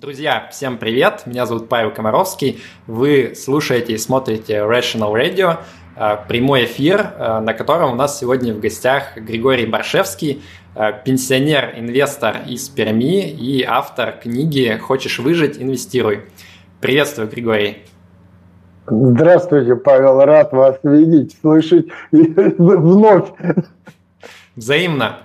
Друзья, всем привет! Меня зовут Павел Комаровский. Вы слушаете и смотрите Rational Radio, э, прямой эфир, э, на котором у нас сегодня в гостях Григорий Баршевский, э, пенсионер-инвестор из Перми и автор книги «Хочешь выжить? Инвестируй». Приветствую, Григорий. Здравствуйте, Павел, рад вас видеть, слышать вновь. Взаимно.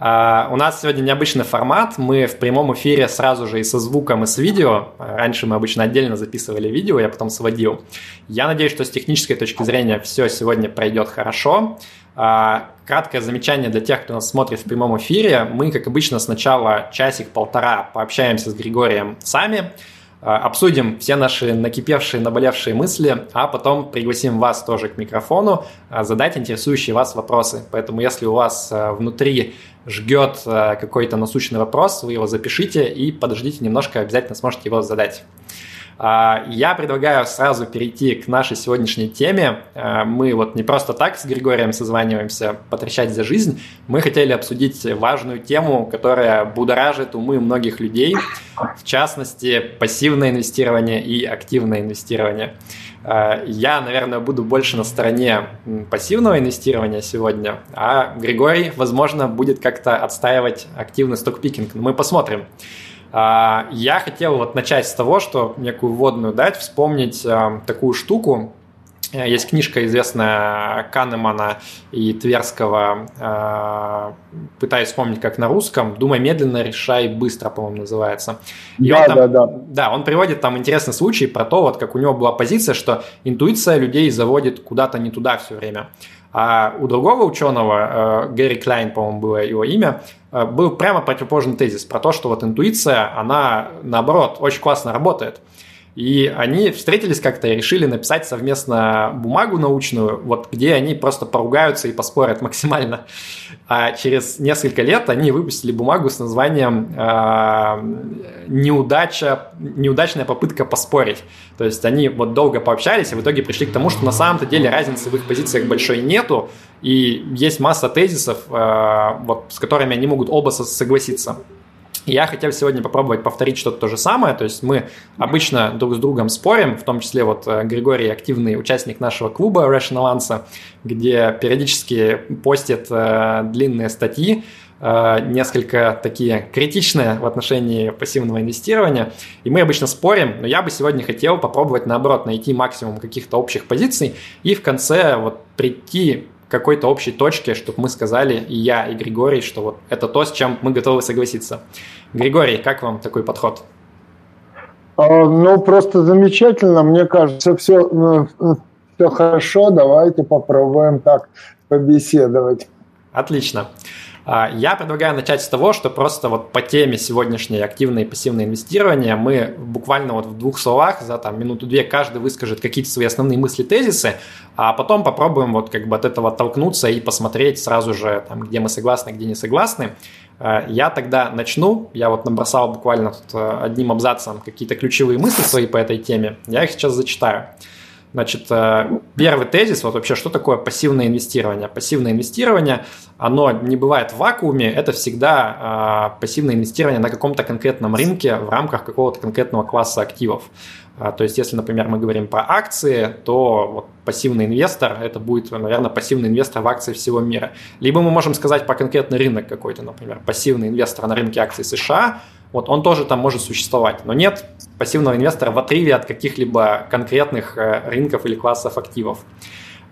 Uh, у нас сегодня необычный формат. Мы в прямом эфире сразу же и со звуком, и с видео. Раньше мы обычно отдельно записывали видео, я потом сводил. Я надеюсь, что с технической точки зрения все сегодня пройдет хорошо. Uh, краткое замечание для тех, кто нас смотрит в прямом эфире. Мы, как обычно, сначала часик-полтора пообщаемся с Григорием сами, обсудим все наши накипевшие, наболевшие мысли, а потом пригласим вас тоже к микрофону э, задать интересующие вас вопросы. Поэтому если у вас э, внутри жгет какой-то насущный вопрос, вы его запишите и подождите немножко, обязательно сможете его задать. А, я предлагаю сразу перейти к нашей сегодняшней теме. А, мы вот не просто так с Григорием созваниваемся потрещать за жизнь. Мы хотели обсудить важную тему, которая будоражит умы многих людей, в частности, пассивное инвестирование и активное инвестирование. А, я, наверное, буду больше на стороне пассивного инвестирования сегодня, а Григорий, возможно, будет как-то отстаивать активный стокпикинг. Мы посмотрим. А, я хотел вот начать с того, что некую вводную дать, вспомнить а, такую штуку. Э, есть книжка известная Канемана и Тверского, а, пытаюсь вспомнить как на русском, «Думай медленно, решай быстро», по-моему, называется. И да, он там, да, да. Да, он приводит там интересный случай про то, вот как у него была позиция, что интуиция людей заводит куда-то не туда все время. А у другого ученого, э, Гэри Клайн, по-моему, было его имя, э, был прямо противоположный тезис про то, что вот интуиция, она наоборот очень классно работает. И они встретились как-то и решили написать совместно бумагу научную, вот где они просто поругаются и поспорят максимально. А через несколько лет они выпустили бумагу с названием э, «Неудача, «Неудачная попытка поспорить». То есть они вот долго пообщались и в итоге пришли к тому, что на самом-то деле разницы в их позициях большой нету, и есть масса тезисов, э, вот, с которыми они могут оба согласиться. Я хотел сегодня попробовать повторить что-то то же самое, то есть мы обычно друг с другом спорим, в том числе вот э, Григорий активный участник нашего клуба Rational Answer, где периодически постит э, длинные статьи, э, несколько такие критичные в отношении пассивного инвестирования, и мы обычно спорим, но я бы сегодня хотел попробовать наоборот найти максимум каких-то общих позиций и в конце вот прийти какой-то общей точке, чтобы мы сказали, и я, и Григорий, что вот это то, с чем мы готовы согласиться. Григорий, как вам такой подход? А, ну, просто замечательно. Мне кажется, все, ну, все хорошо. Давайте попробуем так побеседовать. Отлично. А, я предлагаю начать с того, что просто вот по теме сегодняшней активное и пассивное инвестирование мы буквально вот в двух словах за там минуту-две каждый выскажет какие-то свои основные мысли, тезисы, а потом попробуем вот как бы от этого оттолкнуться и посмотреть сразу же, там, где мы согласны, где не согласны. А, я тогда начну, я вот набросал буквально тут э, одним абзацем какие-то ключевые мысли свои по этой теме, я их сейчас зачитаю. Значит, э, первый тезис, вот вообще, что такое пассивное инвестирование? Пассивное инвестирование, оно не бывает в вакууме, это всегда э, пассивное инвестирование на каком-то конкретном рынке в рамках какого-то конкретного класса активов. А, то есть, если, например, мы говорим про акции, то вот пассивный инвестор – это будет, наверное, пассивный инвестор в акции всего мира. Либо мы можем сказать по конкретный рынок какой-то, например, пассивный инвестор на рынке акций США – вот он тоже там может существовать, но нет пассивного инвестора в отрыве от каких-либо конкретных э, рынков или классов активов.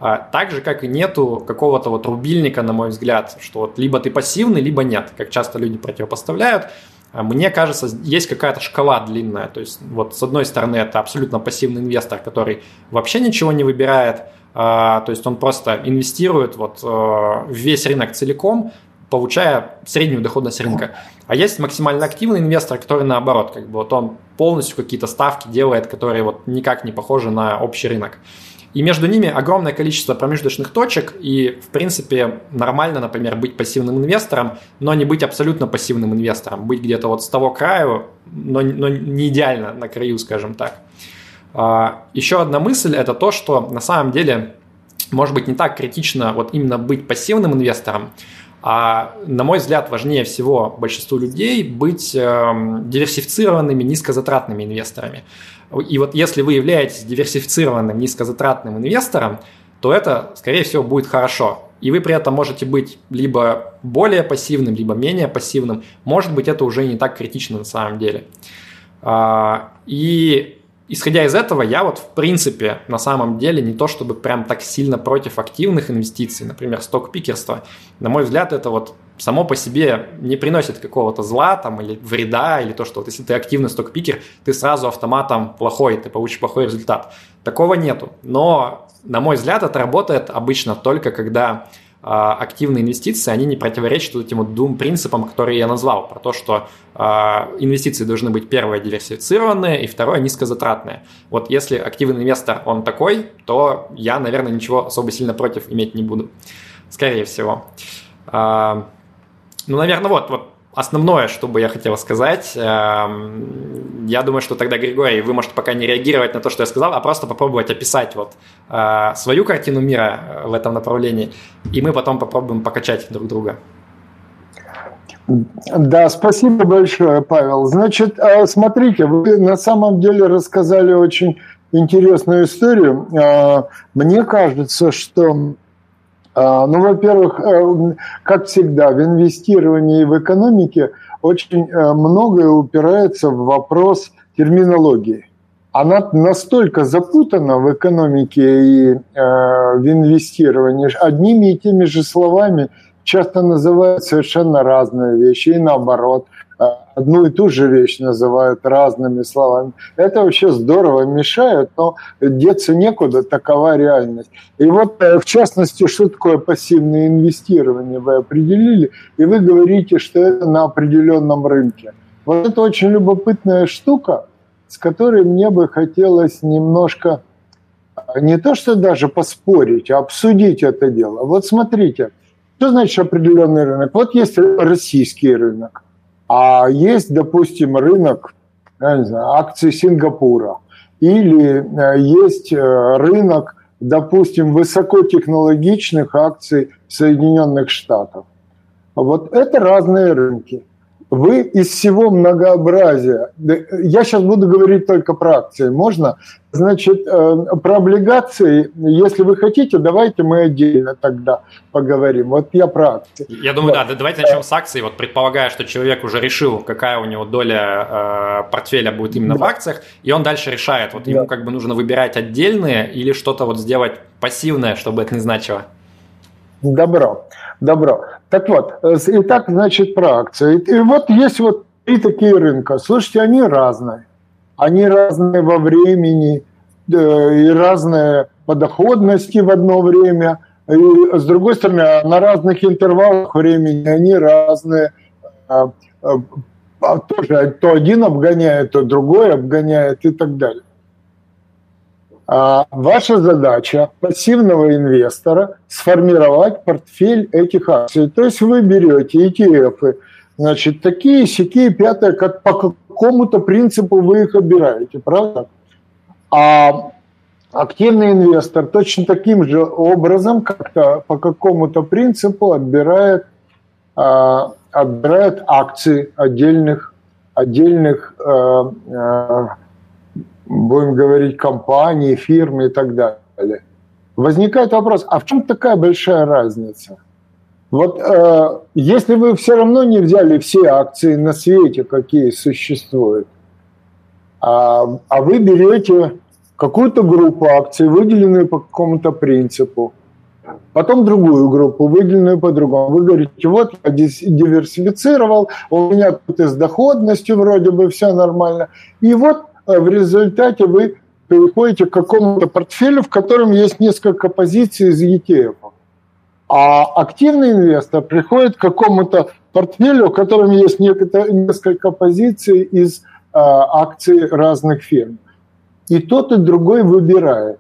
А, так же, как и нету какого-то вот рубильника, на мой взгляд, что вот либо ты пассивный, либо нет, как часто люди противопоставляют. А, мне кажется, есть какая-то шкала длинная. То есть, вот с одной стороны, это абсолютно пассивный инвестор, который вообще ничего не выбирает, а, то есть он просто инвестирует вот в весь рынок целиком, получая среднюю доходность рынка. А есть максимально активный инвестор, который наоборот, как бы вот он полностью какие-то ставки делает, которые вот никак не похожи на общий рынок. И между ними огромное количество промежуточных точек, и, в принципе, нормально, например, быть пассивным инвестором, но не быть абсолютно пассивным инвестором, быть где-то вот с того краю, но, но не идеально на краю, скажем так. А, еще одна мысль – это то, что на самом деле может быть не так критично вот именно быть пассивным инвестором, А на мой взгляд, важнее всего большинству людей быть э, диверсифицированными, низкозатратными инвесторами. И вот если вы являетесь диверсифицированным, низкозатратным инвестором, то это, скорее всего, будет хорошо. И вы при этом можете быть либо более пассивным, либо менее пассивным. Может быть, это уже не так критично на самом деле. А, и исходя из этого, я вот в принципе на самом деле не то чтобы прям так сильно против активных инвестиций, например, сток-пикерства. На мой взгляд, это вот само по себе не приносит какого-то зла там, или вреда, или то, что вот если ты активный сток-пикер, ты сразу автоматом плохой, ты получишь плохой результат. Такого нету. Но, на мой взгляд, это работает обычно только когда активные инвестиции, они не противоречат вот этим вот двум принципам, которые я назвал, про то, что э, инвестиции должны быть первое диверсифицированные и второе низкозатратные. Вот если активный инвестор, он такой, то я, наверное, ничего особо сильно против иметь не буду, скорее всего. Э, ну, наверное, вот, вот основное, что бы я хотел сказать. Эм, я думаю, что тогда, Григорий, вы можете пока не реагировать на то, что я сказал, а просто попробовать описать вот э, свою картину мира э, в этом направлении, и мы потом попробуем покачать друг друга. Да, спасибо большое, Павел. Значит, э, смотрите, вы на самом деле рассказали очень интересную историю. Мне кажется, что ну, во-первых, э, как всегда, в инвестировании в экономике очень э, многое упирается в вопрос терминологии. Она настолько запутана в экономике и э, в инвестировании, одними и теми же словами часто называют совершенно разные вещи, и наоборот – одну и ту же вещь называют разными словами. Это вообще здорово мешает, но деться некуда, такова реальность. И вот, э, в частности, что такое пассивное инвестирование, вы определили, и вы говорите, что это на определенном рынке. Вот это очень любопытная штука, с которой мне бы хотелось немножко э, не то что даже поспорить, а обсудить это дело. Вот смотрите, что значит определенный рынок? Вот есть российский рынок. А есть, допустим, рынок я не знаю, акций Сингапура или э, есть э, рынок, допустим, высокотехнологичных акций Соединенных Штатов. Вот это разные рынки вы из всего многообразия, я сейчас буду говорить только про акции, можно? Значит, э, про облигации, если вы хотите, давайте мы отдельно тогда поговорим. Вот я про акции. Я думаю, да, да давайте начнем с акций. Вот предполагая, что человек уже решил, какая у него доля э, портфеля будет именно да. в акциях, и он дальше решает, вот да. ему как бы нужно выбирать отдельные или что-то вот сделать пассивное, чтобы это не значило. Добро, добро. Так вот, э, итак, значит, про акции. И вот есть вот три такие рынка. Слушайте, они разные. Они разные во времени и разные по доходности в одно время. И, с другой стороны, на разных интервалах времени они разные. А, а, а тоже то один обгоняет, то другой обгоняет и так далее. А ваша задача пассивного инвестора сформировать портфель этих акций. То есть вы берете ETF, значит, такие, сякие, пятые, как по какому-то принципу вы их обираете, правда? А активный инвестор точно таким же образом, как-то по какому-то принципу отбирает, а, отбирает акции отдельных, отдельных а, а, будем говорить, компании, фирмы и так далее. Возникает вопрос, а в чем такая большая разница? Вот э, если вы все равно не взяли все акции на свете, какие существуют, а, а вы берете какую-то группу акций, выделенную по какому-то принципу, потом другую группу, выделенную по-другому. Вы говорите, вот я диверсифицировал, у меня тут и с доходностью вроде бы все нормально. И вот в результате вы переходите к какому-то портфелю, в котором есть несколько позиций из ETF. А активный инвестор приходит к какому-то портфелю, в котором есть несколько позиций из а, акций разных фирм. И тот, и другой выбирает.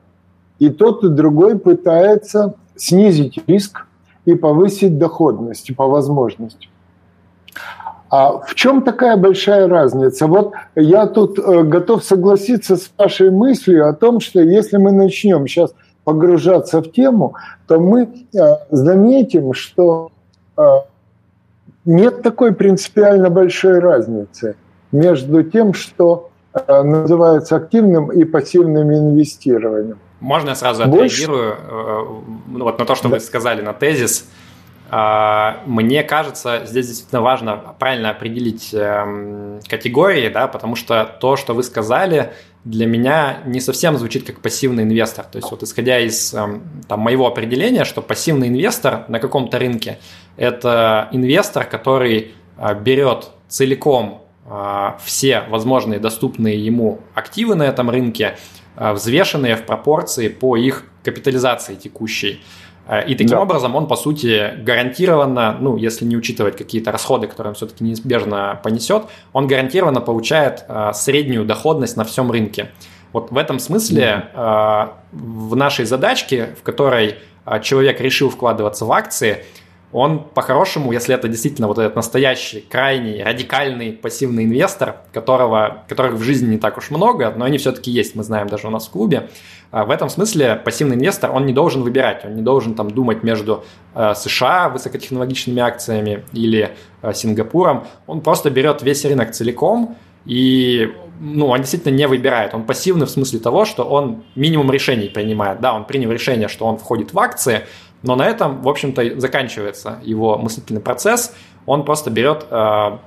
И тот, и другой пытается снизить риск и повысить доходность по возможности. А в чем такая большая разница? Вот я тут э, готов согласиться с вашей мыслью о том, что если мы начнем сейчас погружаться в тему, то мы э, заметим, что э, нет такой принципиально большой разницы между тем, что называется активным и пассивным инвестированием. Можно я сразу Больше... отреагирую ну, вот на то, что да. вы сказали, на тезис? А, мне кажется, здесь действительно важно правильно определить эм, категории, да, потому что то, что вы сказали, для меня не совсем звучит как пассивный инвестор. То есть вот исходя из эм, там, моего определения, что пассивный инвестор на каком-то рынке – это инвестор, который э, берет целиком э, все возможные доступные ему активы на этом рынке, взвешенные в пропорции по их капитализации текущей. Э, и таким да. образом он, по сути, гарантированно, ну, если не учитывать какие-то расходы, которые он все-таки неизбежно понесет, он гарантированно получает э, среднюю доходность на всем рынке. Вот в этом смысле э, в нашей задачке, в которой человек решил вкладываться в акции, он по-хорошему, если это действительно вот этот настоящий, крайний, радикальный пассивный инвестор, которого, которых в жизни не так уж много, но они все-таки есть, мы знаем даже у нас в клубе, а в этом смысле пассивный инвестор, он не должен выбирать, он не должен там думать между э, США высокотехнологичными акциями или э, Сингапуром, он просто берет весь рынок целиком и ну, он действительно не выбирает. Он пассивный в смысле того, что он минимум решений принимает. Да, он принял решение, что он входит в акции, но на этом, в общем-то, заканчивается его мыслительный процесс. Он просто берет э,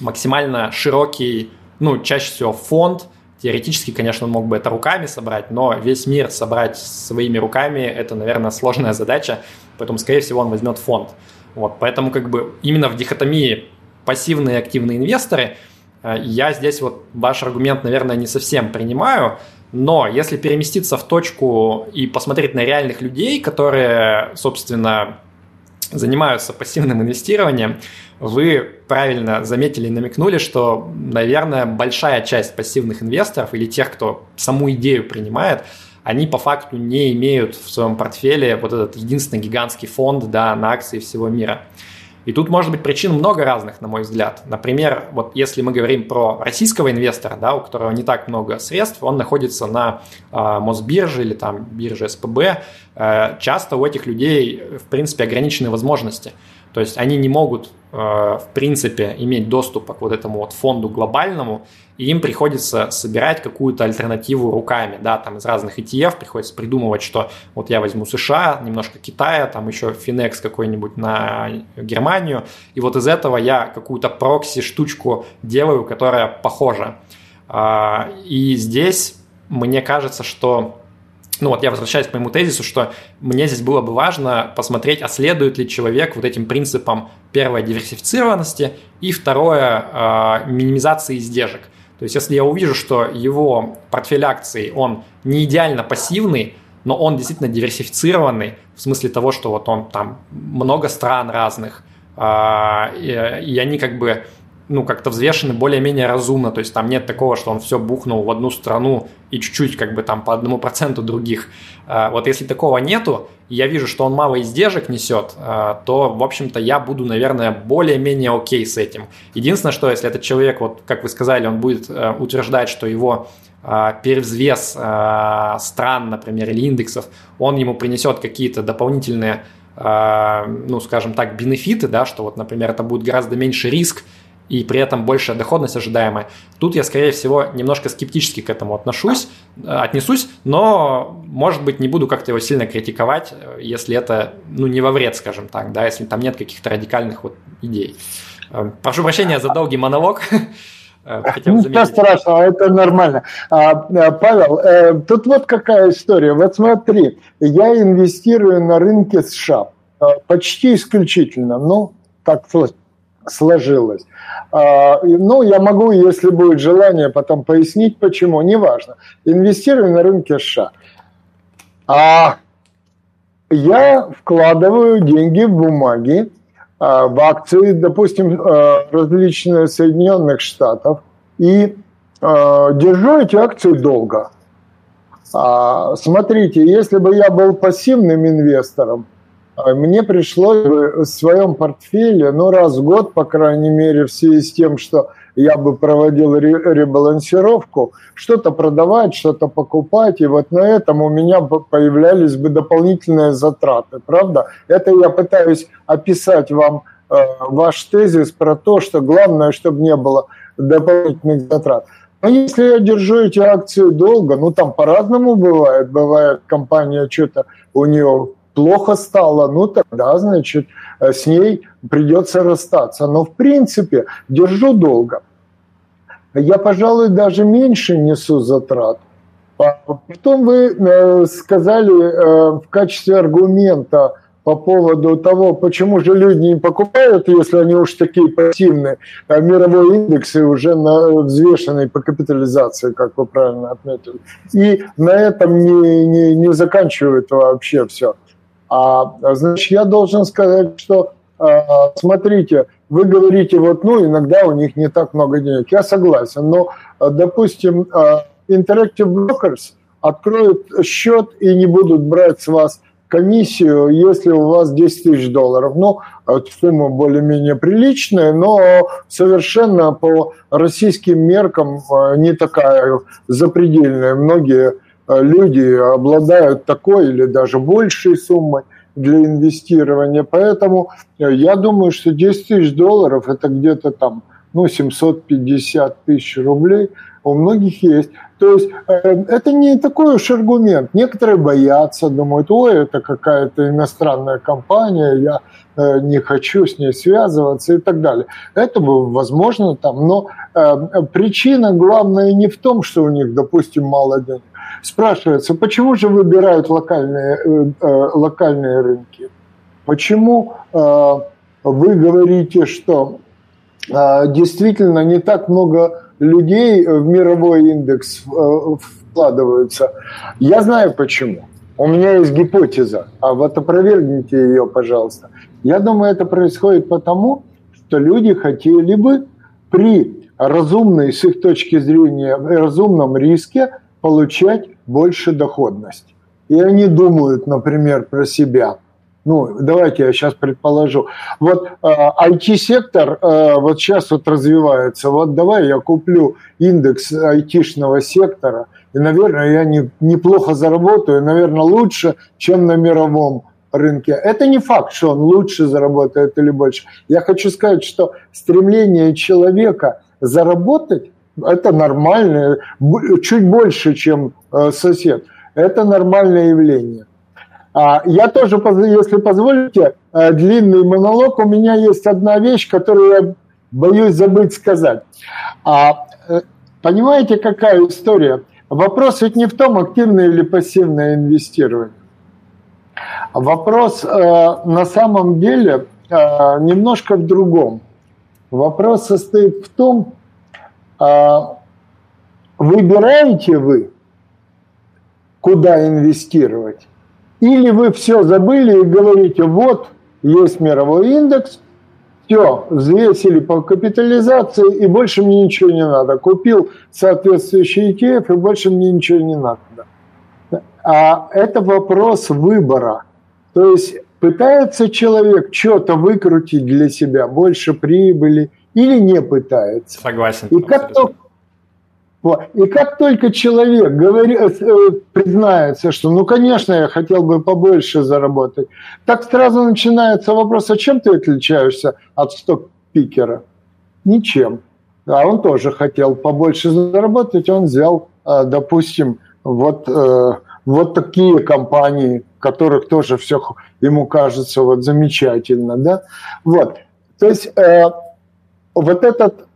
максимально широкий, ну, чаще всего фонд. Теоретически, конечно, он мог бы это руками собрать, но весь мир собрать своими руками – это, наверное, сложная задача, поэтому, скорее всего, он возьмет фонд. Вот, поэтому как бы именно в дихотомии пассивные и активные инвесторы э, я здесь вот ваш аргумент, наверное, не совсем принимаю, но если переместиться в точку и посмотреть на реальных людей, которые, собственно, занимаются пассивным инвестированием, вы правильно заметили и намекнули, что, наверное, большая часть пассивных инвесторов или тех, кто саму идею принимает, они по факту не имеют в своем портфеле вот этот единственный гигантский фонд да, на акции всего мира. И тут может быть причин много разных, на мой взгляд. Например, вот если мы говорим про российского инвестора, да, у которого не так много средств, он находится на э, Мосбирже или там бирже СПБ, э, часто у этих людей, в принципе, ограниченные возможности. То есть они не могут, э, в принципе, иметь доступ к вот этому вот фонду глобальному, и им приходится собирать какую-то альтернативу руками, да, там из разных ETF приходится придумывать, что вот я возьму США, немножко Китая, там еще Finex какой-нибудь на Германию, и вот из этого я какую-то прокси-штучку делаю, которая похожа. А, и здесь мне кажется, что ну вот я возвращаюсь к моему тезису, что мне здесь было бы важно посмотреть, а следует ли человек вот этим принципам первое диверсифицированности и второе э, минимизации издержек. То есть если я увижу, что его портфель акций, он не идеально пассивный, но он действительно диверсифицированный, в смысле того, что вот он там много стран разных, и, и они как бы ну, как-то взвешены более-менее разумно, то есть там нет такого, что он все бухнул в одну страну и чуть-чуть как бы там по одному проценту других. А, вот если такого нету, и я вижу, что он мало издержек несет, а, то, в общем-то, я буду, наверное, более-менее окей с этим. Единственное, что если этот человек, вот как вы сказали, он будет э, утверждать, что его а, перевзвес стран, например, или индексов, он ему принесет какие-то дополнительные ну, скажем так, бенефиты, да, что вот, например, это будет гораздо меньше риск, и при этом большая доходность ожидаемая. Тут я, скорее всего, немножко скептически к этому отношусь, э, отнесусь, но, может быть, не буду как-то его сильно критиковать, э, если это, ну, не во вред, скажем так, да, если там нет каких-то радикальных вот идей. Э, прошу прощения за долгий монолог. Ничего страшного, это нормально. А, Павел, тут вот какая история. Вот смотри, я инвестирую на рынке США почти исключительно, ну, так сложилось. А, ну, я могу, если будет желание, потом пояснить, почему, неважно. Инвестирую на рынке США. А я вкладываю деньги в бумаги, а, в акции, допустим, а, различные Соединенных Штатов, и держу эти акции долго. Смотрите, если бы я был пассивным инвестором, мне пришлось в своем портфеле, ну, раз в год, по крайней мере, в связи с тем, что я бы проводил ребалансировку, что-то продавать, что-то покупать, и вот на этом у меня появлялись бы дополнительные затраты, правда? Это я пытаюсь описать вам ваш тезис про то, что главное, чтобы не было дополнительных затрат. Но если я держу эти акции долго, ну там по-разному бывает. Бывает, компания что-то у нее плохо стало, ну тогда, значит, с ней придется расстаться. Но в принципе держу долго. Я, пожалуй, даже меньше несу затрат. А потом вы э, сказали э, в качестве аргумента по поводу того, почему же люди не покупают, если они уж такие пассивные. А мировой индекс уже на, взвешенный по капитализации, как вы правильно отметили. И на этом не, не, не заканчивают вообще все. А, значит, я должен сказать, что а, смотрите, вы говорите, вот, ну, иногда у них не так много денег. Я согласен, но, допустим, Interactive Brokers откроют счет и не будут брать с вас комиссию, если у вас 10 тысяч долларов. Ну, сумма более-менее приличная, но совершенно по российским меркам не такая запредельная. Многие люди обладают такой или даже большей суммой для инвестирования. Поэтому э, я думаю, что 10 тысяч долларов – это где-то там ну, 750 тысяч рублей у многих есть. То есть э, это не такой уж аргумент. Некоторые боятся, думают, ой, это какая-то иностранная компания, я э, не хочу с ней связываться и так далее. Это возможно там, но э, причина главная не в том, что у них, допустим, мало денег. Спрашивается, почему же выбирают локальные, локальные рынки? Почему вы говорите, что действительно не так много людей в мировой индекс э, вкладываются. Я знаю почему. У меня есть гипотеза, а вот опровергните ее, пожалуйста. Я думаю, это происходит потому, что люди хотели бы при разумной, с их точки зрения, разумном риске получать больше доходность. И они думают, например, про себя – ну, давайте я сейчас предположу. Вот э, IT-сектор э, вот сейчас вот развивается. Вот давай я куплю индекс IT-шного сектора, и, наверное, я не, неплохо заработаю, наверное, лучше, чем на мировом рынке. Это не факт, что он лучше заработает или больше. Я хочу сказать, что стремление человека заработать – это нормальное, чуть больше, чем э, сосед. Это нормальное явление. А, я тоже, если позволите, э, длинный монолог. У меня есть одна вещь, которую я боюсь забыть сказать. А, э, понимаете, какая история? Вопрос ведь не в том, активное или пассивное инвестирование. Вопрос на самом деле немножко в другом. Вопрос состоит в том, выбираете вы, куда инвестировать, или вы все забыли и говорите, вот есть мировой индекс, все, взвесили по капитализации, и больше мне ничего не надо. Купил соответствующий ETF, и больше мне ничего не надо. А это вопрос выбора. То есть пытается человек что-то выкрутить для себя, больше прибыли, или не пытается. Согласен. И как только и как только человек говорит, э, признается, что ну, конечно, я хотел бы побольше заработать, так сразу начинается вопрос, а чем ты отличаешься от сток-пикера? Ничем. А он тоже хотел побольше заработать, он взял, э, допустим, вот, э, вот такие компании, которых тоже все ему кажется вот замечательно, да? Вот. То есть вот этот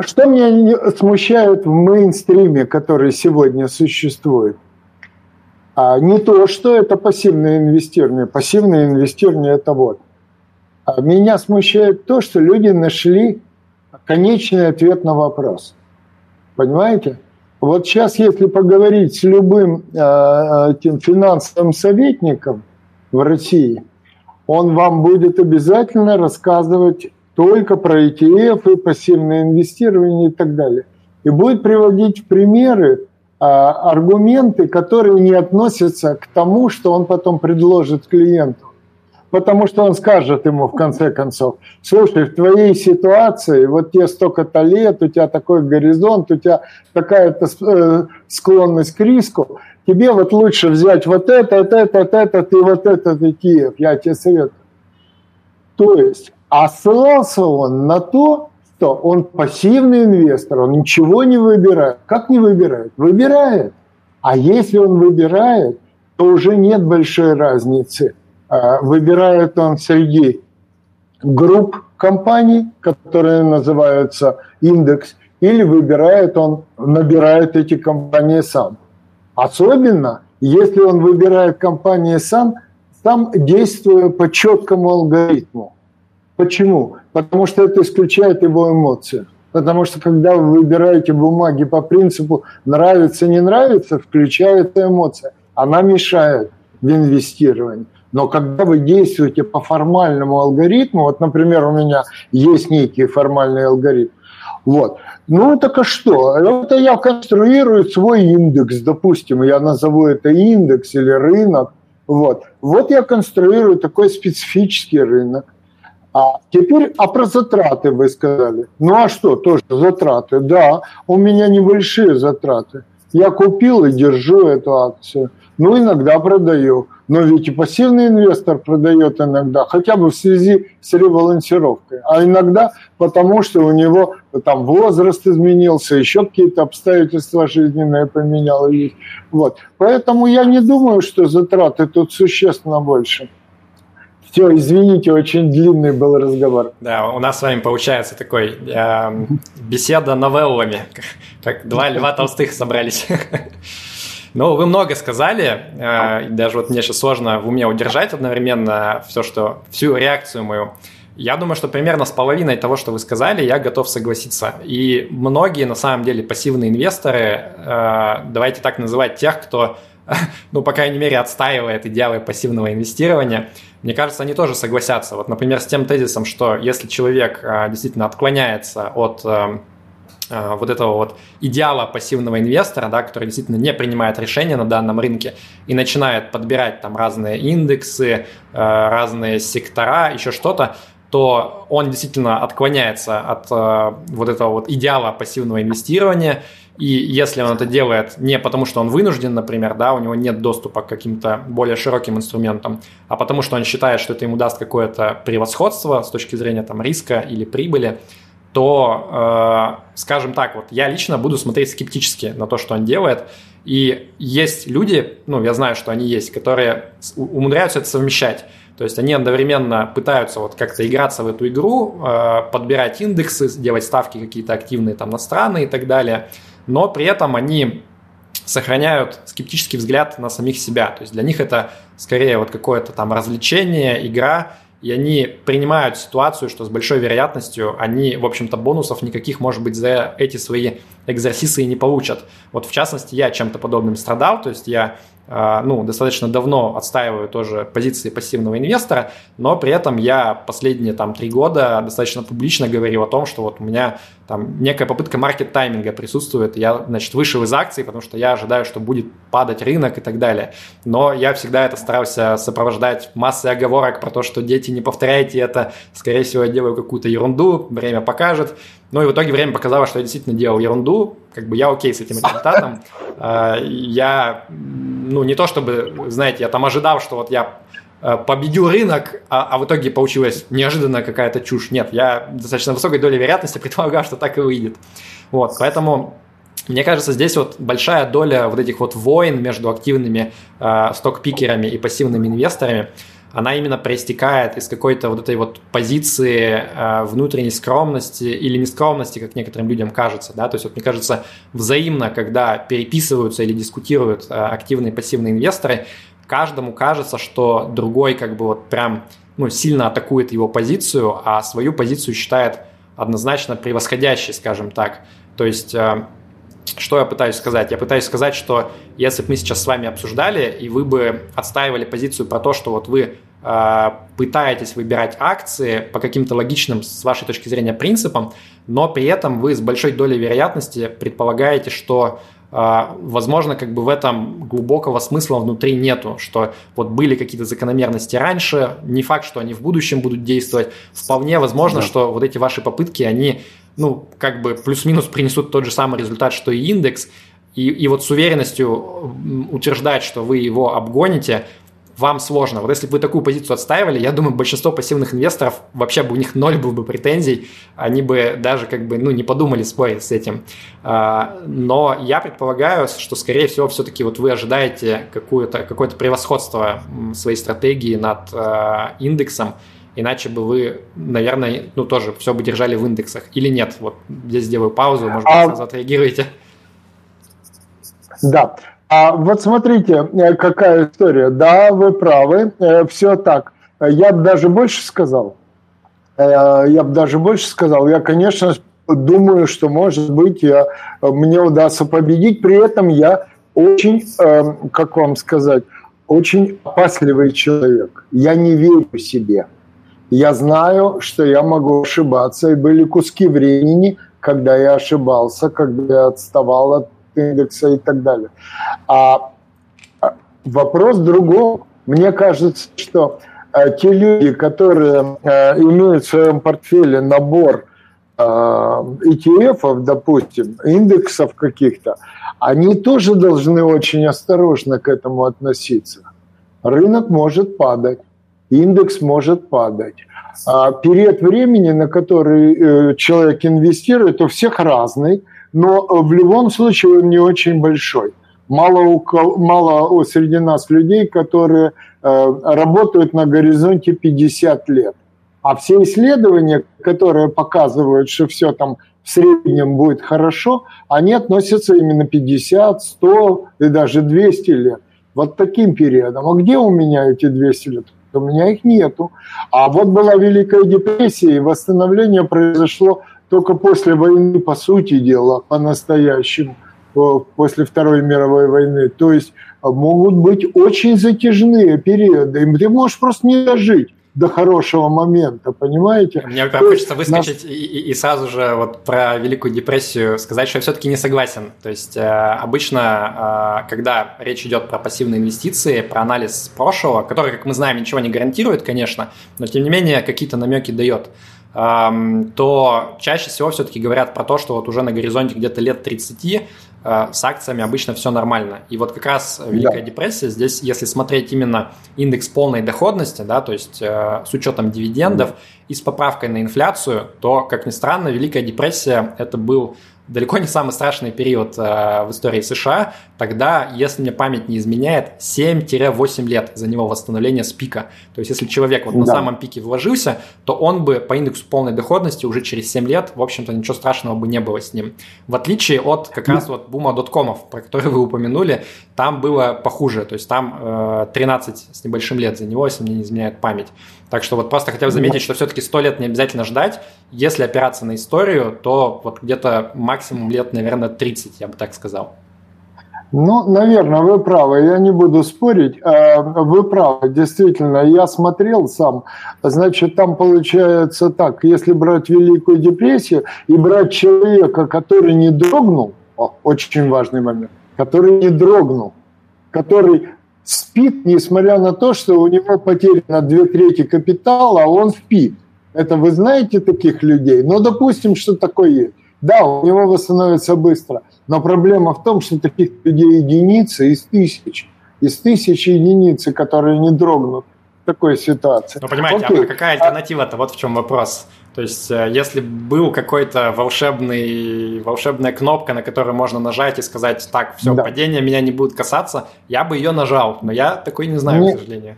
что меня смущает в мейнстриме, который сегодня существует? А не то, что это пассивное инвестирование. Пассивное инвестирование – это вот. А меня смущает то, что люди нашли конечный ответ на вопрос. Понимаете? Вот сейчас, если поговорить с любым э, финансовым советником в России, он вам будет обязательно рассказывать только про ETF и пассивное инвестирование и так далее. И будет приводить в примеры а, аргументы, которые не относятся к тому, что он потом предложит клиенту. Потому что он скажет ему в конце концов, слушай, в твоей ситуации, вот тебе столько-то лет, у тебя такой горизонт, у тебя такая-то э, склонность к риску, тебе вот лучше взять вот это, вот это, вот это, и вот этот ETF, я тебе советую. То есть А ссылался он на то, что он пассивный инвестор, он ничего не выбирает. Как не выбирает? Выбирает. А если он выбирает, то уже нет большой разницы. А, выбирает он среди групп компаний, которые называются индекс, или выбирает он, набирает эти компании сам. Особенно, если он выбирает компании сам, сам действуя по четкому алгоритму. Почему? Потому что это исключает его эмоции. Потому что когда вы выбираете бумаги по принципу нравится, не нравится, включается эмоция. Она мешает в инвестировании. Но когда вы действуете по формальному алгоритму, вот, например, у меня есть некий формальный алгоритм, вот, ну так а что? Это я конструирую свой индекс, допустим, я назову это индекс или рынок, вот. Вот я конструирую такой специфический рынок. А теперь, а про затраты вы сказали. Ну а что, тоже затраты? Да, у меня небольшие затраты. Я купил и держу эту акцию. Ну, иногда продаю. Но ведь и пассивный инвестор продает иногда, хотя бы в связи с ребалансировкой. А иногда потому, что у него там возраст изменился, еще какие-то обстоятельства жизненные поменялись. Вот. Поэтому я не думаю, что затраты тут существенно больше. Все, извините, очень длинный был разговор. Да, у нас с вами получается такой э, беседа новеллами, как два льва толстых собрались. Ну, вы много сказали, э, даже вот мне сейчас сложно в уме удержать одновременно все, что, всю реакцию мою. Я думаю, что примерно с половиной того, что вы сказали, я готов согласиться. И многие, на самом деле, пассивные инвесторы, э, давайте так называть тех, кто, ну, по крайней мере, отстаивает идеалы пассивного инвестирования, мне кажется, они тоже согласятся. Вот, например, с тем тезисом, что если человек э, действительно отклоняется от Э, вот этого вот идеала пассивного инвестора, да, который действительно не принимает решения на данном рынке и начинает подбирать там разные индексы, э, разные сектора, еще что-то, то он действительно отклоняется от э, вот этого вот идеала пассивного инвестирования. И если он это делает не потому, что он вынужден, например, да, у него нет доступа к каким-то более широким инструментам, а потому что он считает, что это ему даст какое-то превосходство с точки зрения там риска или прибыли, то, э, скажем так, вот я лично буду смотреть скептически на то, что он делает. И есть люди, ну, я знаю, что они есть, которые умудряются это совмещать. То есть они одновременно пытаются вот как-то играться в эту игру, э, подбирать индексы, делать ставки какие-то активные там на страны и так далее, но при этом они сохраняют скептический взгляд на самих себя. То есть для них это скорее вот какое-то там развлечение, игра, и они принимают ситуацию, что с большой вероятностью они, в общем-то, бонусов никаких, может быть, за эти свои экзерсисы и не получат. Вот в частности, я чем-то подобным страдал, то есть я ну, достаточно давно отстаиваю тоже позиции пассивного инвестора, но при этом я последние там три года достаточно публично говорил о том, что вот у меня там некая попытка маркет-тайминга присутствует, я, значит, вышел из акций, потому что я ожидаю, что будет падать рынок и так далее. Но я всегда это старался сопровождать массой оговорок про то, что дети, не повторяйте это, скорее всего, я делаю какую-то ерунду, время покажет. Ну и в итоге время показало, что я действительно делал ерунду, как бы я окей с этим результатом. А, я, ну не то чтобы, знаете, я там ожидал, что вот я а, победил рынок, а, а в итоге получилась неожиданно какая-то чушь. Нет, я достаточно высокой долей вероятности предполагал, что так и выйдет. Вот, поэтому мне кажется, здесь вот большая доля вот этих вот войн между активными э, сток-пикерами и пассивными инвесторами – она именно проистекает из какой-то вот этой вот позиции э, внутренней скромности или нескромности, как некоторым людям кажется, да, то есть вот мне кажется взаимно, когда переписываются или дискутируют э, активные и пассивные инвесторы, каждому кажется, что другой как бы вот прям ну, сильно атакует его позицию, а свою позицию считает однозначно превосходящей, скажем так. То есть э, что я пытаюсь сказать? Я пытаюсь сказать, что если бы мы сейчас с вами обсуждали, и вы бы отстаивали позицию про то, что вот вы пытаетесь выбирать акции по каким-то логичным, с вашей точки зрения, принципам, но при этом вы с большой долей вероятности предполагаете, что э, возможно, как бы в этом глубокого смысла внутри нету, что вот были какие-то закономерности раньше, не факт, что они в будущем будут действовать. Вполне возможно, да. что вот эти ваши попытки, они ну, как бы плюс-минус принесут тот же самый результат, что и индекс, и, и вот с уверенностью утверждать, что вы его обгоните, вам сложно. Вот если бы вы такую позицию отстаивали, я думаю, большинство пассивных инвесторов, вообще бы у них ноль был бы претензий, они бы даже как бы, ну, не подумали спорить с этим. А, но я предполагаю, что, скорее всего, все-таки вот вы ожидаете какое-то какое превосходство своей стратегии над а, индексом, иначе бы вы, наверное, ну, тоже все бы держали в индексах. Или нет? Вот здесь сделаю паузу, может быть, а... сразу отреагируете. Да. А вот смотрите, э, какая история. Да, вы правы, э, все так. Я бы даже больше сказал. Э, я бы даже больше сказал. Я, конечно, думаю, что, может быть, я, мне удастся победить. При этом я очень, как вам сказать, очень опасливый человек. Я не верю себе. Я знаю, что я могу ошибаться. И были куски времени, когда я ошибался, когда я отставал от индекса и так далее. А, а вопрос другой. Мне кажется, что э, те люди, которые э, имеют в своем портфеле набор э, ETF, допустим, индексов каких-то, они тоже должны очень осторожно к этому относиться. Рынок может падать, индекс может падать. А период времени, на который человек инвестирует, у всех разный – но э, в любом случае он не очень большой. Мало, у, мало среди нас людей, которые э, работают на горизонте 50 лет. А все исследования, которые показывают, что все там в среднем будет хорошо, они относятся именно 50, 100 и даже 200 лет. Вот таким периодом. А где у меня эти 200 лет? У меня их нету. А вот была Великая депрессия, и восстановление произошло только после войны, по сути дела, по-настоящему, после Второй мировой войны. То есть а, могут быть очень затяжные периоды. И ты можешь просто не дожить до хорошего момента, понимаете? Мне прям хочется выскочить нас... и, и сразу же вот про Великую депрессию сказать, что я все-таки не согласен. То есть э, обычно, э, когда речь идет про пассивные инвестиции, про анализ прошлого, который, как мы знаем, ничего не гарантирует, конечно, но тем не менее какие-то намеки дает то чаще всего все-таки говорят про то, что вот уже на горизонте где-то лет 30 э, с акциями обычно все нормально. И вот как раз Великая да. депрессия, здесь, если смотреть именно индекс полной доходности, да, то есть э, с учетом дивидендов да. и с поправкой на инфляцию, то, как ни странно, Великая депрессия это был далеко не самый страшный период э, в истории США. Тогда, если мне память не изменяет, 7-8 лет за него восстановление с пика. То есть, если человек вот да. на самом пике вложился, то он бы по индексу полной доходности уже через 7 лет, в общем-то, ничего страшного бы не было с ним. В отличие от как раз вот бума доткомов, про который вы упомянули, там было похуже. То есть, там э, 13 с небольшим лет за него, если мне не изменяет память. Так что вот просто хотел заметить, что все-таки 100 лет не обязательно ждать. Если опираться на историю, то вот где-то максимум лет, наверное, 30, я бы так сказал. Ну, наверное, вы правы, я не буду спорить. А, вы правы, действительно, я смотрел сам. Значит, там получается так, если брать Великую депрессию и брать человека, который не дрогнул, о, очень важный момент, который не дрогнул, который спит, несмотря на то, что у него потеряно две трети капитала, а он спит. Это вы знаете таких людей? Ну, допустим, что такое есть. Да, у него восстановится быстро, но проблема в том, что таких людей единицы из тысяч. Из тысячи единицы, которые не дрогнут в такой ситуации. Ну, понимаете, Окей. а какая альтернатива-то? Вот в чем вопрос. То есть, э, если был какой-то волшебный, волшебная кнопка, на которую можно нажать и сказать, так, все, да. падение меня не будет касаться, я бы ее нажал, но я такой не знаю, не, к сожалению.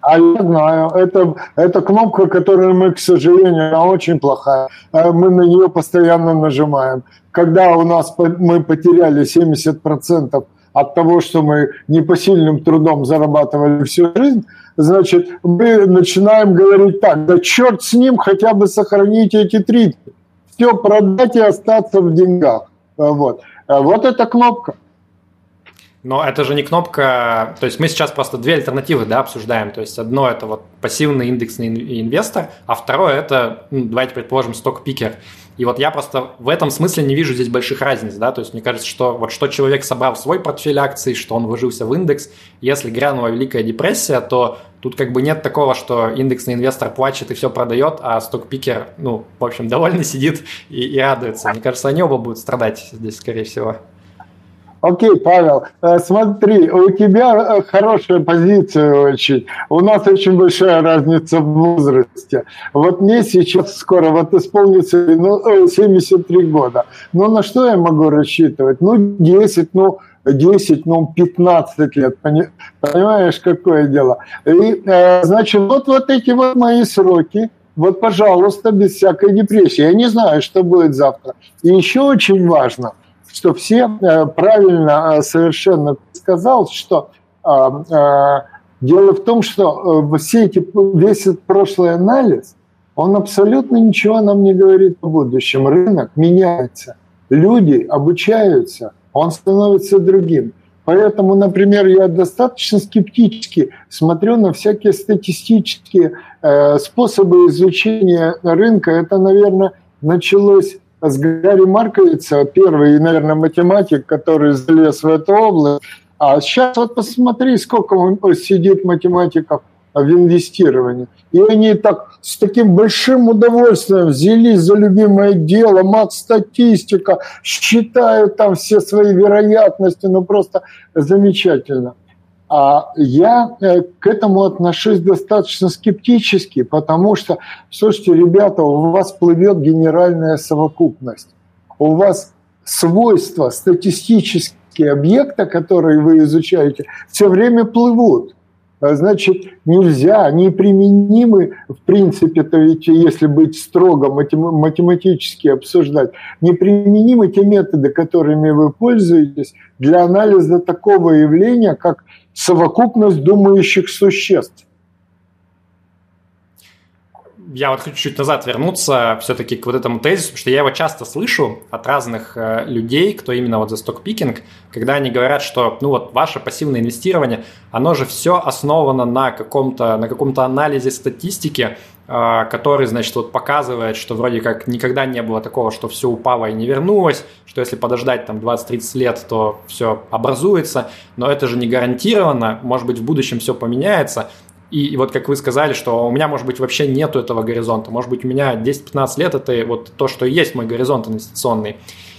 А я знаю, это, это кнопка, которую мы, к сожалению, она очень плохая. Э, мы на нее постоянно нажимаем. Когда у нас мы потеряли 70% от того, что мы непосильным трудом зарабатывали всю жизнь, значит, мы начинаем говорить так, да черт с ним, хотя бы сохраните эти 30. Все продать и остаться в деньгах. Вот. Вот эта кнопка. Но это же не кнопка, то есть мы сейчас просто две альтернативы да, обсуждаем. То есть одно это вот пассивный индексный инвестор, а второе это, ну, давайте предположим, сток-пикер. И вот я просто в этом смысле не вижу здесь больших разниц, да, то есть мне кажется, что вот что человек собрал в свой портфель акций, что он вложился в индекс, если грянула Великая депрессия, то тут как бы нет такого, что индексный инвестор плачет и все продает, а сток-пикер, ну, в общем, довольно сидит и, и радуется. Мне кажется, они оба будут страдать здесь, скорее всего. Окей, Павел, э, смотри, у тебя э, хорошая позиция очень. У нас очень большая разница в возрасте. Вот мне сейчас скоро вот исполнится ну, 73 года. Но на что я могу рассчитывать? Ну, 10, ну, 10, ну, 15 лет. Понимаешь, какое дело? И, значит, вот, вот эти вот мои сроки – вот, пожалуйста, без всякой депрессии. Я не знаю, что будет завтра. И еще очень важно, что все э, правильно э, совершенно сказал, что э, дело в том, что все эти, весь этот прошлый анализ, он абсолютно ничего нам не говорит о будущем. Рынок меняется, люди обучаются, он становится другим. Поэтому, например, я достаточно скептически смотрю на всякие статистические э, способы изучения рынка. Это, наверное, началось с Гарри Марковица, первый, наверное, математик, который залез в эту область. А сейчас вот посмотри, сколько сидит математиков в инвестировании. И они так с таким большим удовольствием взялись за любимое дело, мат-статистика, считают там все свои вероятности, ну просто замечательно. А я э, к этому отношусь достаточно скептически, потому что, слушайте, ребята, у вас плывет генеральная совокупность, у вас свойства статистические объекта, которые вы изучаете, все время плывут. А, значит, нельзя, неприменимы, в принципе-то ведь, если быть строго математически обсуждать, неприменимы те методы, которыми вы пользуетесь для анализа такого явления, как совокупность думающих существ я вот хочу чуть назад вернуться все-таки к вот этому тезису, потому что я его часто слышу от разных э, людей, кто именно вот за стокпикинг, когда они говорят, что ну вот ваше пассивное инвестирование, оно же все основано на каком-то на каком-то анализе статистики, э, который, значит, вот показывает, что вроде как никогда не было такого, что все упало и не вернулось, что если подождать там 20-30 лет, то все образуется, но это же не гарантированно, может быть в будущем все поменяется, и, и вот как вы сказали, что у меня, может быть, вообще нету этого горизонта. Может быть, у меня 10-15 лет это вот то, что и есть мой горизонт инвестиционный.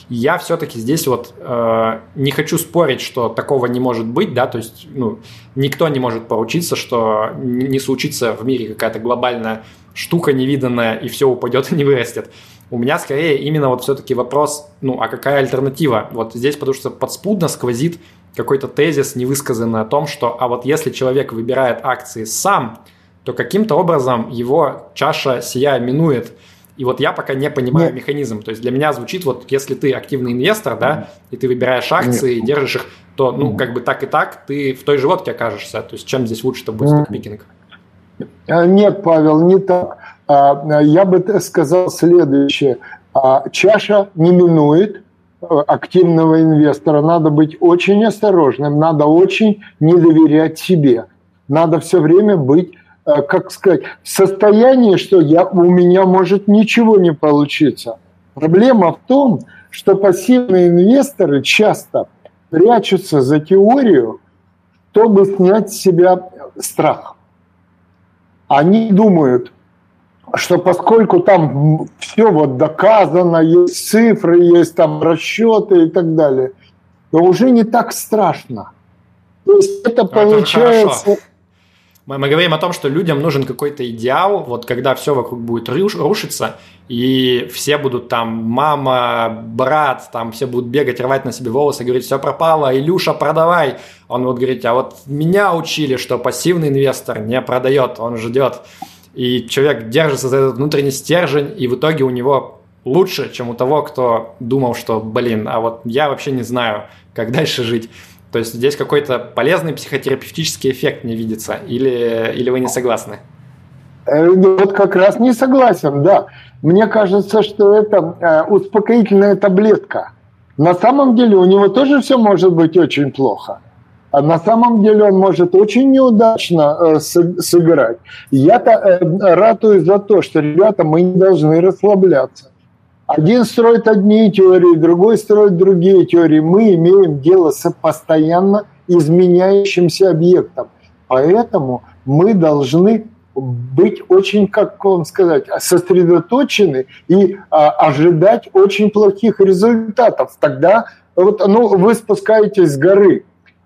я все-таки здесь вот э, не хочу спорить, что такого не может быть, да, то есть ну, никто не может поручиться, что не случится в мире какая-то глобальная штука невиданная, и все упадет и не вырастет. У меня скорее именно вот все-таки вопрос, ну, а какая альтернатива? Вот здесь, потому что подспудно сквозит какой-то тезис невысказанный о том, что а вот если человек выбирает акции сам, то каким-то образом его чаша сия минует. И вот я пока не понимаю Нет. механизм. То есть для меня звучит, вот если ты активный инвестор, да, и ты выбираешь акции Нет. и держишь их, то, ну, как бы так и так, ты в той же лодке окажешься. То есть чем здесь лучше-то будет стокпикинг? А, нет, Павел, не так. А, я бы сказал следующее. А, чаша не минует, активного инвестора надо быть очень осторожным, надо очень не доверять себе. Надо все время быть, э, как сказать, в состоянии, что я, у меня может ничего не получиться. Проблема в том, что пассивные инвесторы часто прячутся за теорию, чтобы снять с себя страх. Они думают, что поскольку там все вот доказано, есть цифры, есть там расчеты и так далее, то уже не так страшно. То есть это, это получается... Мы, мы говорим о том, что людям нужен какой-то идеал, вот когда все вокруг будет рушиться, и все будут там, мама, брат, там все будут бегать, рвать на себе волосы, говорить, все пропало, Илюша, продавай. Он вот говорит, а вот меня учили, что пассивный инвестор не продает, он ждет и человек держится за этот внутренний стержень, и в итоге у него лучше, чем у того, кто думал, что, блин, а вот я вообще не знаю, как дальше жить. То есть здесь какой-то полезный психотерапевтический эффект не видится, или, или вы не согласны? Э, ну, вот как раз не согласен, да. Мне кажется, что это э, успокоительная таблетка. На самом деле у него тоже все может быть очень плохо. А на самом деле он может очень неудачно э, сыграть. Я-то э, ратую за то, что, ребята, мы не должны расслабляться. Один строит одни теории, другой строит другие теории. Мы имеем дело с постоянно изменяющимся объектом. Поэтому мы должны быть очень, как вам сказать, сосредоточены и а, ожидать очень плохих результатов. Тогда вот, ну, вы спускаетесь с горы